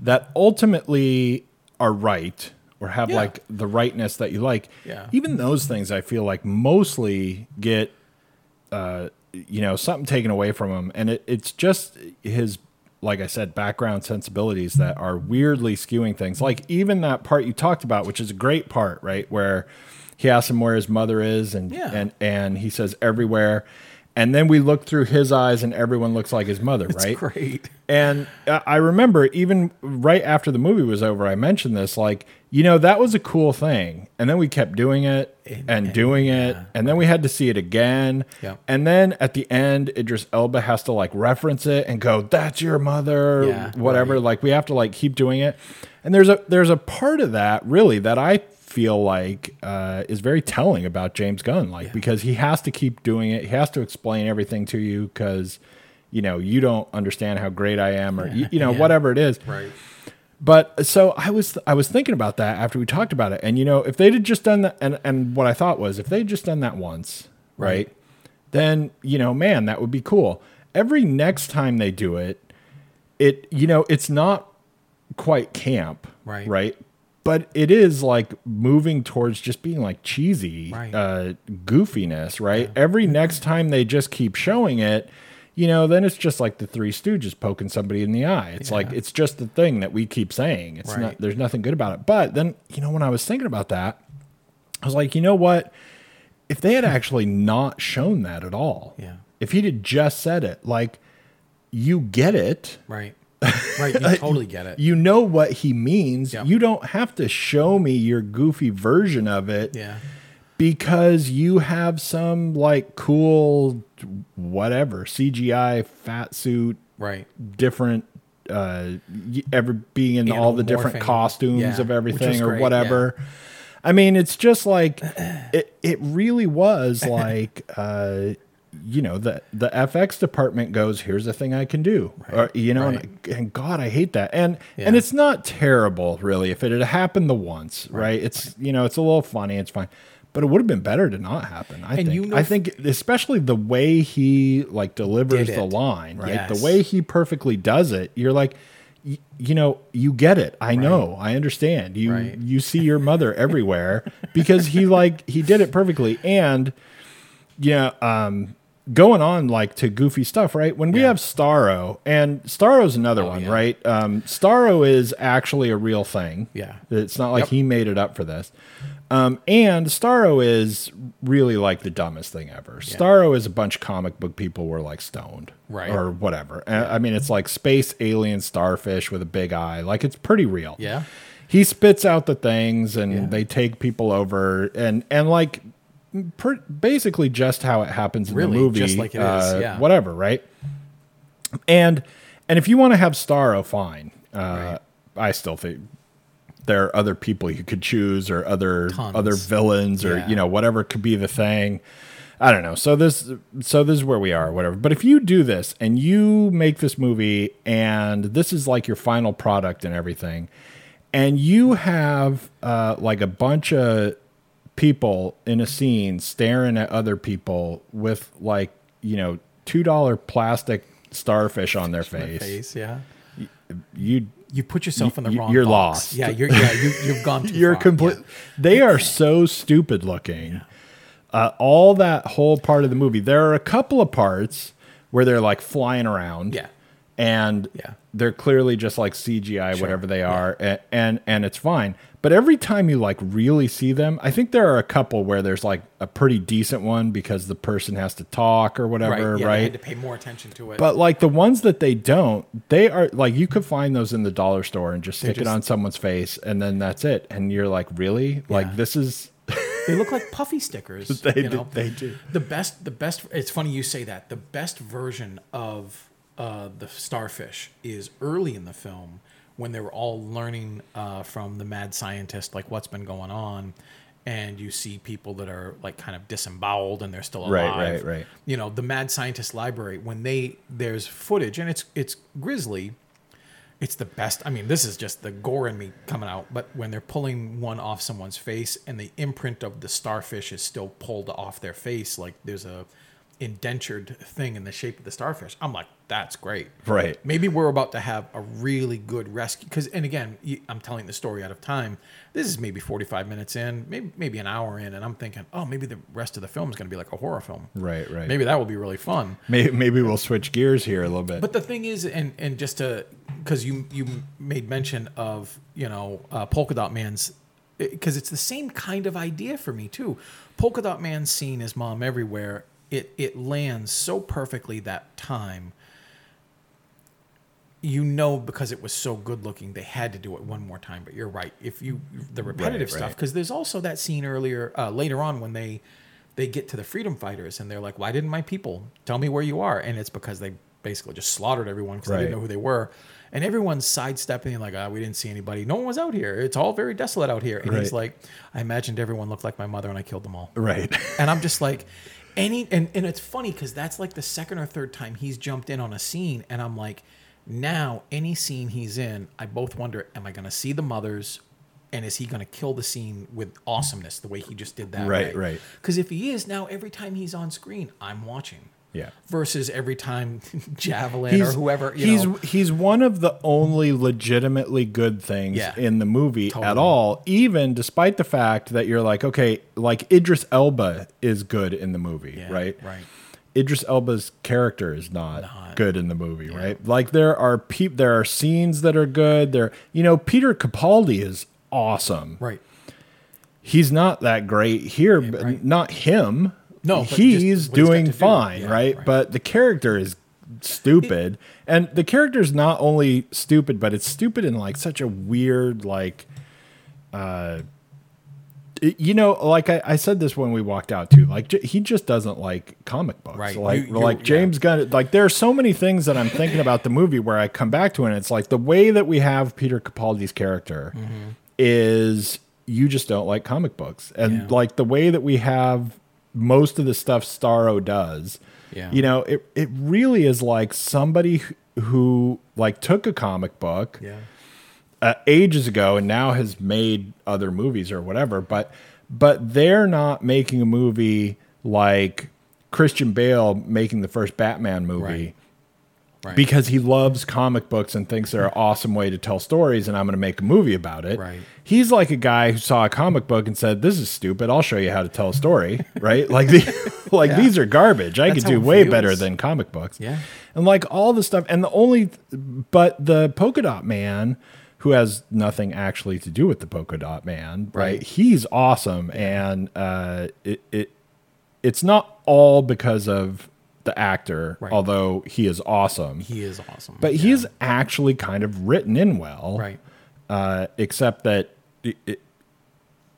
that ultimately are right or have Yeah. like the rightness that you like Yeah. even those things i feel like mostly get uh you know something taken away from him and it, it's just his like i said background sensibilities that are weirdly skewing things like even that part you talked about which is a great part right where he asks him where his mother is and Yeah. and and he says everywhere and then we look through his eyes and everyone looks like his mother it's right great. and I I remember even right after the movie was over, I mentioned this, like, you know, that was a cool thing. And then we kept doing it and, And- doing it. yeah. And then we had to see it again. And then at the end, Idris Elba has to like reference it and go, that's your mother, Yeah, whatever. right. Like we have to like keep doing it. And there's a there's a part of that really that I feel like uh, is very telling about James Gunn, like because he has to keep doing it. He has to explain everything to you because you know you don't understand how great I am, or you, you know whatever it is. Right. But so I was I was thinking about that after we talked about it, and you know if they'd have just done that, and and what I thought was if they'd just done that once, right, Right. then you know man that would be cool. Every next time they do it, it you know it's not quite camp, Right. Right. But it is like moving towards just being like cheesy, Right. uh, goofiness, right? Every next time they just keep showing it, you know, then it's just like the Three Stooges poking somebody in the eye. It's like it's just the thing that we keep saying. It's not. There's nothing good about it. But then, you know, when I was thinking about that, I was like, you know what? If they had hmm. actually not shown that at all, Yeah. If he'd had just said it, like, you get it. Right. Right. You totally get it. You know what he means. Yep. You don't have to show me your goofy version of it Yeah. Because you have some like cool whatever CGI fat suit Right. different uh ever being in all the different costumes Yeah, of everything or great, whatever. I mean, it's just like it it really was like uh you know the the FX department goes here's the thing I can do. Or you know right. and, and god I hate that. And and it's not terrible really if it had happened the once right, it's you know it's a little funny it's fine but it would have been better to not happen I And think you know I think especially the way he like delivers the line right Yes. the way he perfectly does it you're like y- you know you get it i know i understand you Right. you see your mother everywhere because he like he did it perfectly and yeah um going on like to goofy stuff right when we Yeah. have starro and starro's another one yeah. right um starro is actually a real thing Yeah. it's not like Yep. he made it up for this um, and Starro is really like the dumbest thing ever. Starro is a bunch of comic book people were like stoned, Right. or whatever. And, I mean, it's like space alien starfish with a big eye. Like it's pretty real. Yeah. He spits out the things, and Yeah. they take people over, and and like per, basically just how it happens in Really, the movie, just like it is, uh, yeah. Whatever, right? And and if you want to have Starro, fine. Uh, Right. I still think there are other people you could choose or other Tons. other villains or Yeah. you know whatever could be the thing i don't know so this so this is where we are whatever but if you do this and you make this movie and this is like your final product and everything and you have uh, like a bunch of people in a scene staring at other people with like you know two dollar plastic starfish on their face, face. Yeah. you You put yourself in the wrong. you're box. lost. Yeah. You're. Yeah. You, you've gone too you're far. complete. Yeah. They are so stupid looking. Uh, all that whole part of the movie. There are a couple of parts where they're like flying around. Yeah. and Yeah. they're clearly just like CGI, Sure. whatever they are, and, and and it's fine. But every time you like really see them, I think there are a couple where there's like a pretty decent one because the person has to talk or whatever, right. Yeah, right? They had to pay more attention to it. But like the ones that they don't, they are like you could find those in the dollar store and just stick it on someone's face, and then that's it. And you're like, really? Like this is they look like puffy stickers. They you do- they do. The best, the best. It's funny you say that. The best version of uh, the starfish is early in the film when they were all learning uh, from the mad scientist, like what's been going on, and you see people that are like kind of disemboweled and they're still alive. Right, right, right. You know, the mad scientist library when they there's footage and it's it's grisly. It's the best. I mean, this is just the gore in me coming out. But when they're pulling one off someone's face and the imprint of the starfish is still pulled off their face, like there's a indentured thing in the shape of the starfish, I'm like, that's great. Right. Maybe we're about to have a really good rescue. Because, and again, I'm telling the story out of time. This is maybe 45 minutes in, maybe maybe an hour in, and I'm thinking, oh, maybe the rest of the film is going to be like a horror film. right, right. Maybe that will be really fun. maybe maybe we'll switch gears here a little bit. But the thing is, and and just to because you you made mention of you know uh, Polka Dot Man's because it's the same kind of idea for me too. Polka Dot Man's scene his mom everywhere. It it lands so perfectly that time. You know because it was so good looking, they had to do it one more time. But you're right. If you the repetitive right. stuff, because there's also that scene earlier uh, later on when they they get to the freedom fighters and they're like, "Why didn't my people tell me where you are?" And it's because they basically just slaughtered everyone because they didn't know who they were. And everyone's sidestepping like, "Ah, we didn't see anybody. No one was out here. It's all very desolate out here." And he's like, "I imagined everyone looked like my mother, and I killed them all." right. And I'm just like, any and, and it's funny because that's like the second or third time he's jumped in on a scene, and I'm like, now any scene he's in, I both wonder, am I going to see the mothers, and is he going to kill the scene with awesomeness the way he just did that? Right, right. Because if he is now, every time he's on screen, I'm watching. Yeah. Versus every time Javelin or whoever, you he's know, he's one of the only legitimately good things Yeah. in the movie at all even despite the fact that you're like okay like Idris Elba is good in the movie Yeah, right right. Idris Elba's character is not, Not. good in the movie right like there are peop there are scenes that are good there you know Peter Capaldi is awesome right. he's not that great here, but right. not him. No, just he's what doing do. fine, Yeah, right? right. But the character is stupid, and the character's not only stupid, but it's stupid in like such a weird, like, uh, you know, like I, I said this when we walked out too. Like j- he just doesn't like comic books, Right. Like You- you- like yeah. James Gunn. Like there are so many things that I'm thinking about the movie where I come back to, it and it's like the way that we have Peter Capaldi's character Mm-hmm. is you just don't like comic books, and Yeah. like the way that we have most of the stuff Starro does. Yeah. You know, it it really is like somebody who- who like took a comic book Yeah. Uh, ages ago and now has made other movies or whatever but but they're not making a movie like Christian Bale making the first Batman movie Right. Right. because he loves comic books and thinks they're an awesome way to tell stories and I'm going to make a movie about it. Right. He's like a guy who saw a comic book and said, "This is stupid. I'll show you how to tell a story." right? Like the, like Yeah. these are garbage. I That's could do way feels. better than comic books. Yeah. And like all the stuff and the only but the polka dot man who has nothing actually to do with the polka dot man, right? Right. He's awesome and uh it, it it's not all because of the actor, Right. although he is awesome. he is awesome. but Yeah. he's actually kind of written in well, right. uh, except that it, it,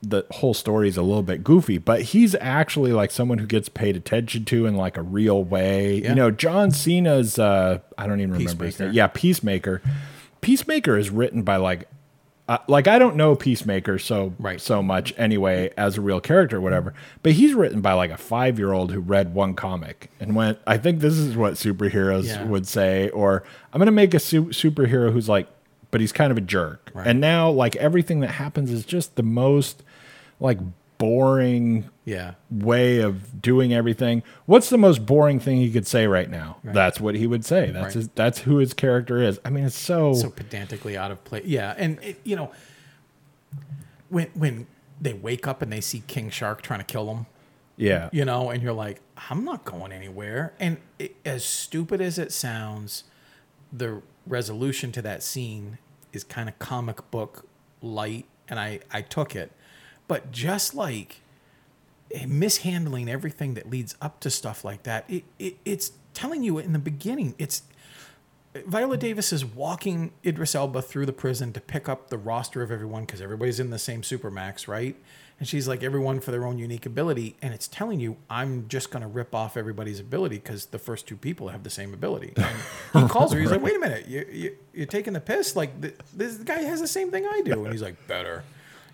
the whole story is a little bit goofy. But he's actually like someone who gets paid attention to in like a real way. Yeah. You know, John Cena's uh, I don't even remember his name. Yeah, Peacemaker. Peacemaker is written by like. Uh, like I don't know Peacemaker so Right. so much anyway as a real character or whatever, but he's written by like a five year old who read one comic and went, I think this is what superheroes Yeah. would say, or I'm gonna make a su- superhero who's like, but he's kind of a jerk, Right. and now like everything that happens is just the most like boring Yeah. way of doing everything. What's the most boring thing he could say right now? That's what he would say. That's Right. his, that's who his character is. I mean, it's so, so pedantically out of place. Yeah, and it, you know, when when they wake up and they see King Shark trying to kill them, yeah, you know, and you're like, I'm not going anywhere. And it, as stupid as it sounds, the resolution to that scene is kind of comic book light, and I I took it, but just like eh, mishandling everything that leads up to stuff like that, it, it it's telling you in the beginning it's Viola Davis is walking Idris Elba through the prison to pick up the roster of everyone because everybody's in the same supermax, right? And she's like, everyone for their own unique ability. And it's telling you, I'm just going to rip off everybody's ability because the first two people have the same ability. And he calls her. He's like, wait a minute. You, you, you're taking the piss? Like, this guy has the same thing I do. And he's like, better.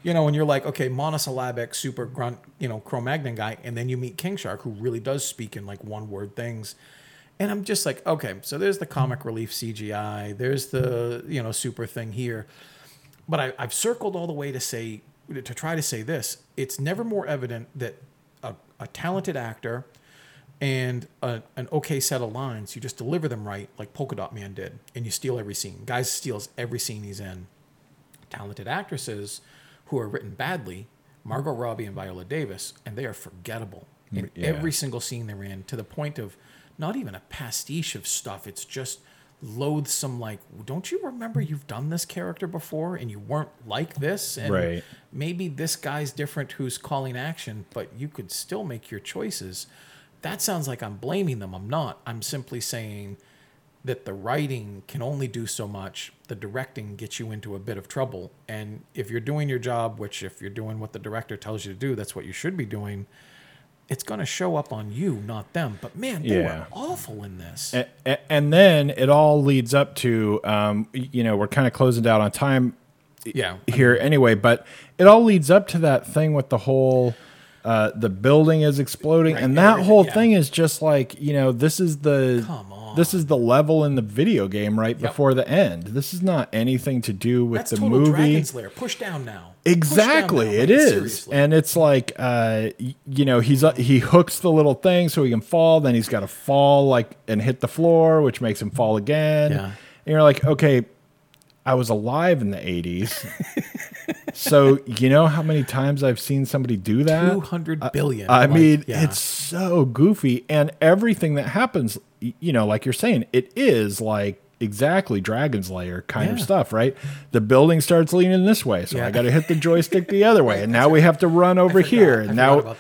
You know, and you're like, okay, monosyllabic, super grunt, you know, Cro Magnon guy. And then you meet King Shark, who really does speak in like one word things. And I'm just like, okay, so there's the comic relief CGI, there's the, you know, super thing here. But I, I've circled all the way to say, to try to say this, it's never more evident that a, a talented actor and a, an okay set of lines, you just deliver them right, like Polka Dot Man did, and you steal every scene. Guys steals every scene he's in. Talented actresses who are written badly, Margot Robbie and Viola Davis, and they are forgettable in mm, Yeah. every single scene they're in, to the point of not even a pastiche of stuff. It's just loathsome. Like, don't you remember you've done this character before and you weren't like this? And Right. maybe this guy's different who's calling action, but you could still make your choices. That sounds like I'm blaming them. I'm not. I'm simply saying that the writing can only do so much. The directing gets you into a bit of trouble. And if you're doing your job, which if you're doing what the director tells you to do, that's what you should be doing. It's going to show up on you, not them. But man, they Yeah. were awful in this. A- a- and then it all leads up to um, you know we're kind of closing down on time yeah. here anyway but it all leads up to that thing with the whole uh, the building is exploding Right, and that whole yeah. thing is just like you know this is the. This is the level in the video game right before the end this is not anything to do with That's the total movie Dragon's Lair. Push down now. Exactly, down now. it Like, is, seriously. and it's like, uh, you know, he's uh, he hooks the little thing so he can fall. Then he's got to fall like and hit the floor, which makes him fall again. Yeah. And you're like, okay, I was alive in the '80s, so you know how many times I've seen somebody do that? 200 billion. I Like, mean, yeah. it's so goofy, and everything that happens, you know, like you're saying, it is like exactly Dragon's Lair kind of stuff, right? The building starts leaning this way, so Yeah. I got to hit the joystick the other way, and now we have to run over here, and now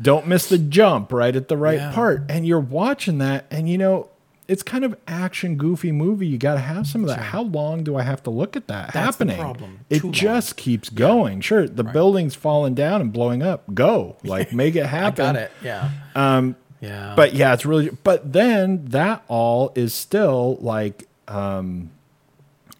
don't miss the jump right at the right Yeah. part, and you're watching that, and you know. It's kind of action goofy movie. You got to have some of that. How long do I have to look at that That's happening? problem. It long. just keeps going. Sure, the building's falling down and blowing up. Go, like make it I happen. got it. Yeah. Um. Yeah. But yeah, it's really. But then that all is still like, um,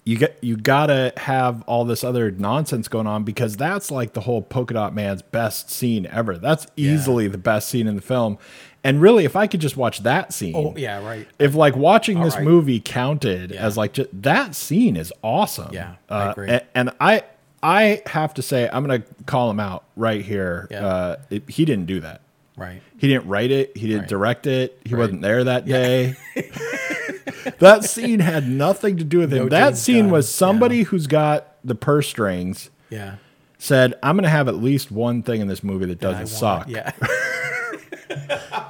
you get you gotta have all this other nonsense going on because that's like the whole polka dot man's best scene ever. That's easily the best scene in the film. And really, if I could just watch that scene, oh yeah. Right. if like watching this right. movie counted Yeah. as like just, that scene is awesome. Yeah, I Uh, agree. a- And, I I have to say I'm gonna call him out right here. Yeah. Uh, it- he didn't do that. Right. He didn't write it. He didn't Right. direct it. He Right. wasn't there that day. that scene had nothing to do with him. No that scene Gunn. was somebody Yeah. who's got the purse strings Yeah. said, "I'm going to have at least one thing in this movie that doesn't suck," Yeah.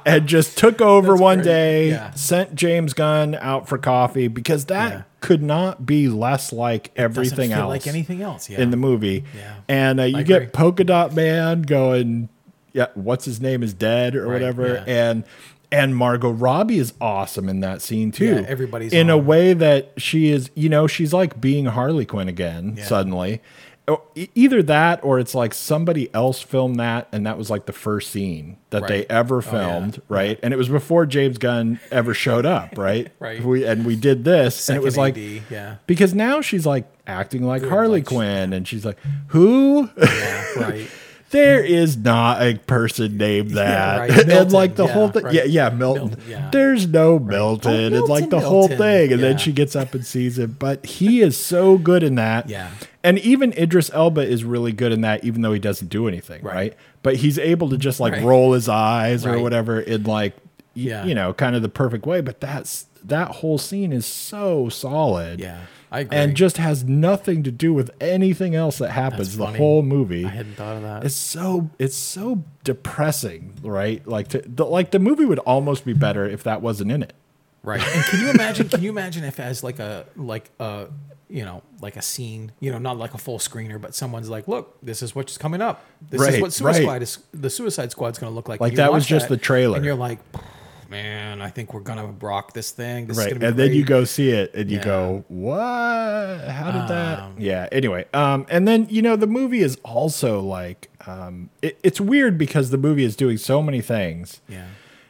and just took over That's one great. day, Yeah. sent James Gunn out for coffee because that Yeah. could not be less like everything else like anything else. Yeah. in the movie. Yeah. And uh, you I get agree. Polka Dot Man going, yeah, what's his name is dead or Right, whatever. yeah. And and Margot Robbie is awesome in that scene too. Yeah, everybody's in a way that she is, you know, she's like being Harley Quinn again Yeah. suddenly. Oh, e- Either that or it's like somebody else filmed that and that was like the first scene that they Right. ever Oh, yeah. filmed, right? And it was before James Gunn ever showed up, right? Right. We and we did this and it Second was like AD, yeah. because now she's like acting like Harley like Quinn, and she's like, "Who? Yeah. Right. There is not a person named Yeah, that." right. and like the yeah, whole thing, right. yeah, yeah, Milton. Milton, yeah. There's no Milton. Oh, it's like the Milton, whole thing, and then she gets up and sees him. But he is so good in that. Yeah. And even Idris Elba is really good in that, even though he doesn't do anything, right? Right. But he's able to just like Right. roll his eyes or whatever in like, Yeah. you know, kind of the perfect way. But that's that whole scene is so solid Yeah. I agree. and just has nothing to do with anything else that happens the whole movie. I hadn't thought of that. It's so it's so depressing, right? Like to, the, like the movie would almost be better if that wasn't in it. Right. And can you imagine? Can you imagine if as like a like a you know like a scene, you know, not like a full screener, but someone's like, "Look, this is what's coming up. This Right, is what Suicide right. Squad is. The Suicide Squad's going to look like." Like that was watch just the trailer. and you're like, "Man, I think we're to rock this thing. This right and be." then you go see it and you Yeah. go what how did that Um, yeah anyway um and then you know the movie is also like um it, it's weird because the movie is doing so many things Yeah.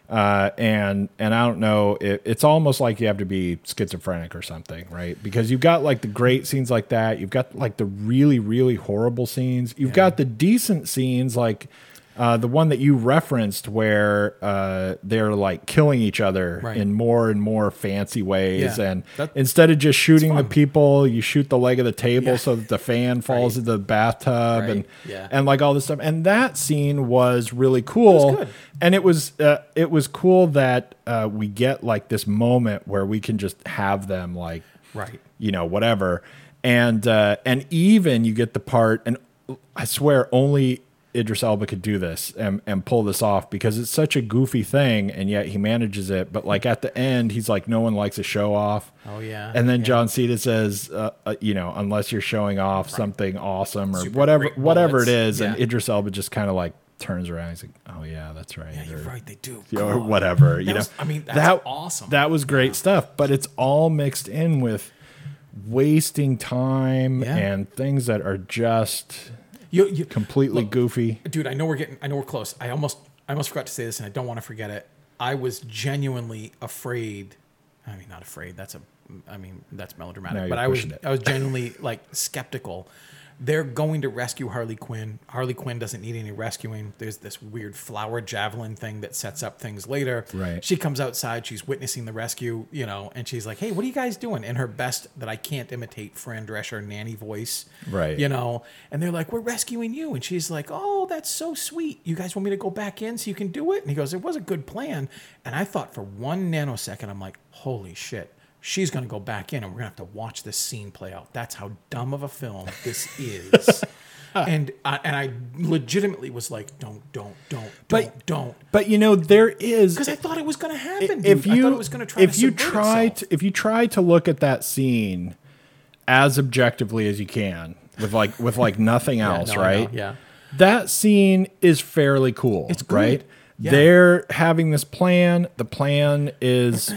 uh and and i don't know it, it's almost like you have to be schizophrenic or something right because you've got like the great scenes like that you've got like the really really horrible scenes you've Yeah. got the decent scenes like uh, the one that you referenced where uh, they're like killing each other Right. in more and more fancy ways Yeah. and That- instead of just shooting the people you shoot the leg of the table Yeah. so that the fan falls Right. into the bathtub Right. and Yeah. and like all this stuff and that scene was really cool good. and it was uh, it was cool that uh, we get like this moment where we can just have them like Right. you know whatever and uh, and even you get the part and I swear only Idris Elba could do this and, and pull this off because it's such a goofy thing and yet he manages it but like at the end he's like no one likes a show off Oh yeah. and then yeah. John Cena says, uh, uh, you know, unless you're showing off something awesome or Super whatever, whatever it is, and Idris Elba just kind of like turns around. He's like, "Oh yeah, that's right," Yeah, you're right. They do. you know, or whatever. you That know, was- I mean, that's that awesome. That was great stuff, but it's all mixed in with wasting time Yeah. and things that are just You, you, completely Look, goofy. dude i know we're getting i know we're close i almost i almost forgot to say this and i don't want to forget it i was genuinely afraid i mean not afraid that's a i mean that's melodramatic but i was it. i was genuinely like skeptical they're going to rescue harley quinn. Harley quinn doesn't need any rescuing. There's this weird flower javelin thing that sets up things later. Right. she comes outside. She's witnessing the rescue you know and she's like hey what are you guys doing? In her best that i can't imitate fran drescher nanny voice Right. you know? And they're like we're rescuing you. And she's like oh that's so sweet. You guys want me to go back in so you can do it? And he goes it was a good plan. And i thought for one nanosecond i'm like holy shit she's going to go back in and we're going to have to watch this scene play out that's how dumb of a film this is and I, and i legitimately was like don't don't don't don't But- don't But you know, there is because i thought it was going to happen dude. if I you thought it was going to try if to you try itself. to, if you try to look at that scene as objectively as you can with like with like nothing Yeah, else no, I know, right yeah that scene is fairly cool It's good. right Yeah. they're having this plan the plan is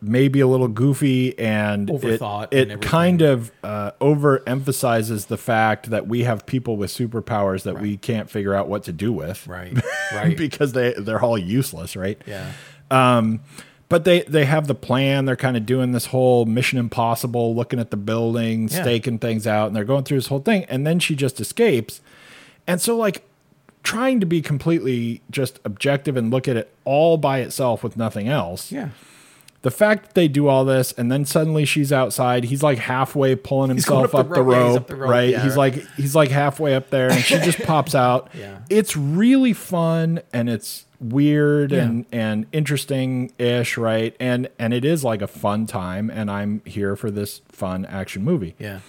maybe a little goofy and it- Overthought it, and kind of uh, overemphasizes the fact that we have people with superpowers that we can't figure out what to do with right right because they they're all useless right yeah um but they they have the plan. They're kind of doing this whole Mission Impossible, looking at the building, Yeah. staking things out, and they're going through this whole thing. And then she just escapes. And so, like, trying to be completely just objective and look at it all by itself with nothing else. yeah The fact that they do all this, and then suddenly she's outside. He's like halfway pulling himself up up, the the rope. Yeah, up the rope, right? yeah. He's like he's like halfway up there, and she just pops out. Yeah. It's really fun and it's weird and and interesting ish, right? And and it is like a fun time, and I'm here for this fun action movie. yeah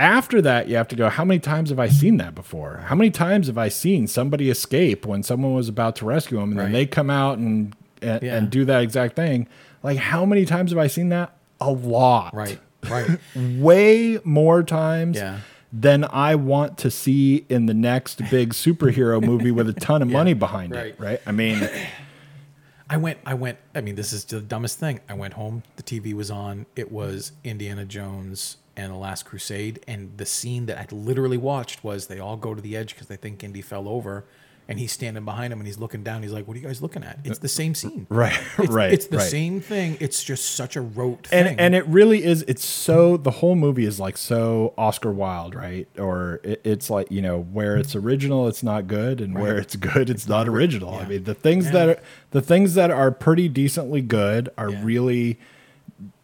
After that, you have to go. How many times have I seen that before? How many times have I seen somebody escape when someone was about to rescue them, and then they come out and and, Yeah. and do that exact thing? Like, how many times have I seen that? A lot, right right Way more times Yeah. than I want to see in the next big superhero movie with a ton of money behind right. it. Right? I mean, I went, I went, I mean, this is the dumbest thing. I went home, the TV was on, it was Indiana Jones and the Last Crusade. And the scene that I literally watched was they all go to the edge because they think Indy fell over. And he's standing behind him and he's looking down. He's like, What are you guys looking at? It's the same scene. right, It's, right, It's the right. same thing. It's just such a rote thing. and and it really is it's so the whole movie is like so oscar wilde right or it, it's like you know where it's original it's not good and where it's good it's not original i mean the things Yeah. that are the things that are pretty decently good are Yeah. really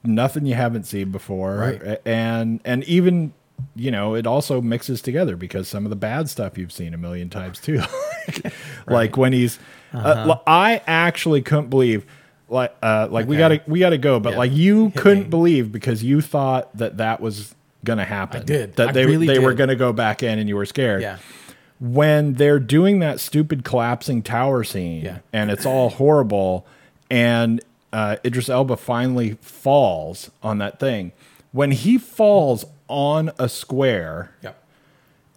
nothing you haven't seen before Right. And and even you know it also mixes together because some of the bad stuff you've seen a million times too like, like when he's Uh-huh. uh, i actually couldn't believe like uh like we gotta we gotta go but Yeah. like you Hit couldn't me. believe because you thought that that was gonna happen I did. that I they really they were gonna go back in and you were scared yeah. when they're doing that stupid collapsing tower scene Yeah. and it's all horrible and uh, Idris Elba finally falls on that thing. When he falls on a square, Yep.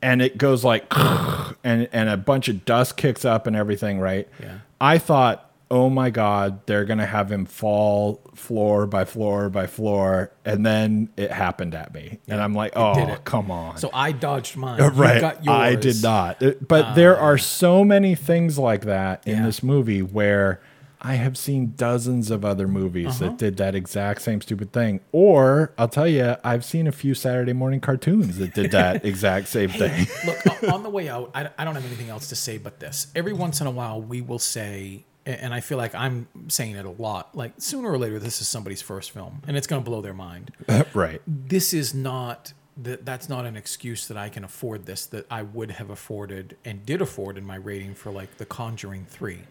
And it goes like and and a bunch of dust kicks up and everything right Yeah. i thought oh my god they're gonna have him fall floor by floor by floor and then it happened at me and i'm like oh it. come on So I dodged mine. You right got i yours. Uh, did not but there are so many things like that in Yeah. this movie where I have seen dozens of other movies Uh-huh. that did that exact same stupid thing. Or I'll tell you, I've seen a few Saturday morning cartoons that did that exact same thing. Look, on the way out, I, I don't have anything else to say but this. Every once in a while, we will say, and I feel like I'm saying it a lot, like sooner or later, this is somebody's first film and it's going to blow their mind. right. This is not. That, that's not an excuse that I can afford this that I would have afforded and did afford in my rating for like The Conjuring 3.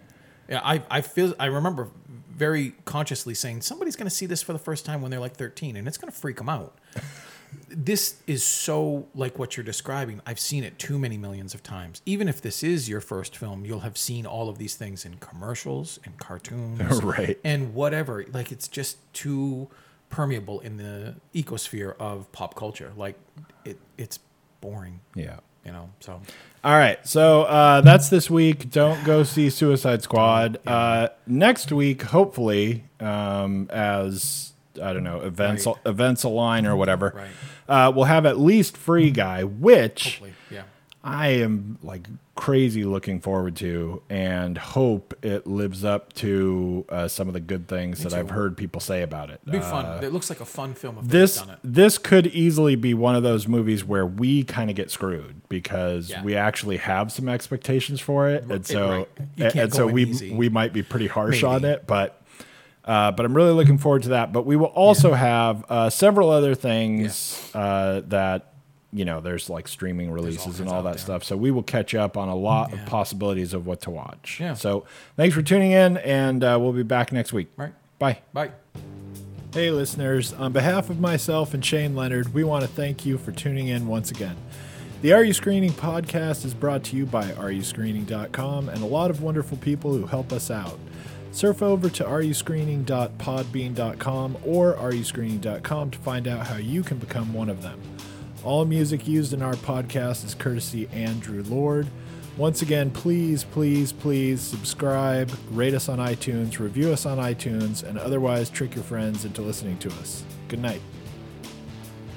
Yeah, I, I feel I remember very consciously saying somebody's going to see this for the first time when they're like 13 and it's going to freak them out this is so like what you're describing. I've seen it too many millions of times. Even if this is your first film, you'll have seen all of these things in commercials and cartoons, Right. and whatever. Like it's just too permeable in the ecosphere of pop culture. Like it, it's boring. Yeah. You know. So All right. So uh, that's this week. Don't go see Suicide Squad. Uh, next week, hopefully, um, as I don't know, events Right. events align or whatever, Right. uh, we'll have at least Free Guy, which hopefully, yeah. I am like crazy looking forward to, and hope it lives up to uh, some of the good things that too. I've heard people say about it. Be Uh, fun. It looks like a fun film if this done it. this could easily be one of those movies where we kind of get screwed because Yeah. we actually have some expectations for it, and so right. You and, so we easy. we might be pretty harsh Maybe. on it, but. Uh, but I'm really looking forward to that. But we will also have uh, several other things uh, that you know. There's like streaming releases and all that there. stuff. So we will catch up on a lot Yeah. of possibilities of what to watch. Yeah. So thanks for tuning in, and uh, we'll be back next week. Right. Bye. Bye. Hey, listeners. On behalf of myself and Shane Leonard, we want to thank you for tuning in once again. The Are You Screening podcast is brought to you by areyouscreening.com and a lot of wonderful people who help us out. Surf over to areyouscreening.podbean.com or areyouscreening.com to find out how you can become one of them. All music used in our podcast is courtesy Andrew Lord. Once again, please, please, please subscribe, rate us on iTunes, review us on iTunes, and otherwise trick your friends into listening to us. Good night.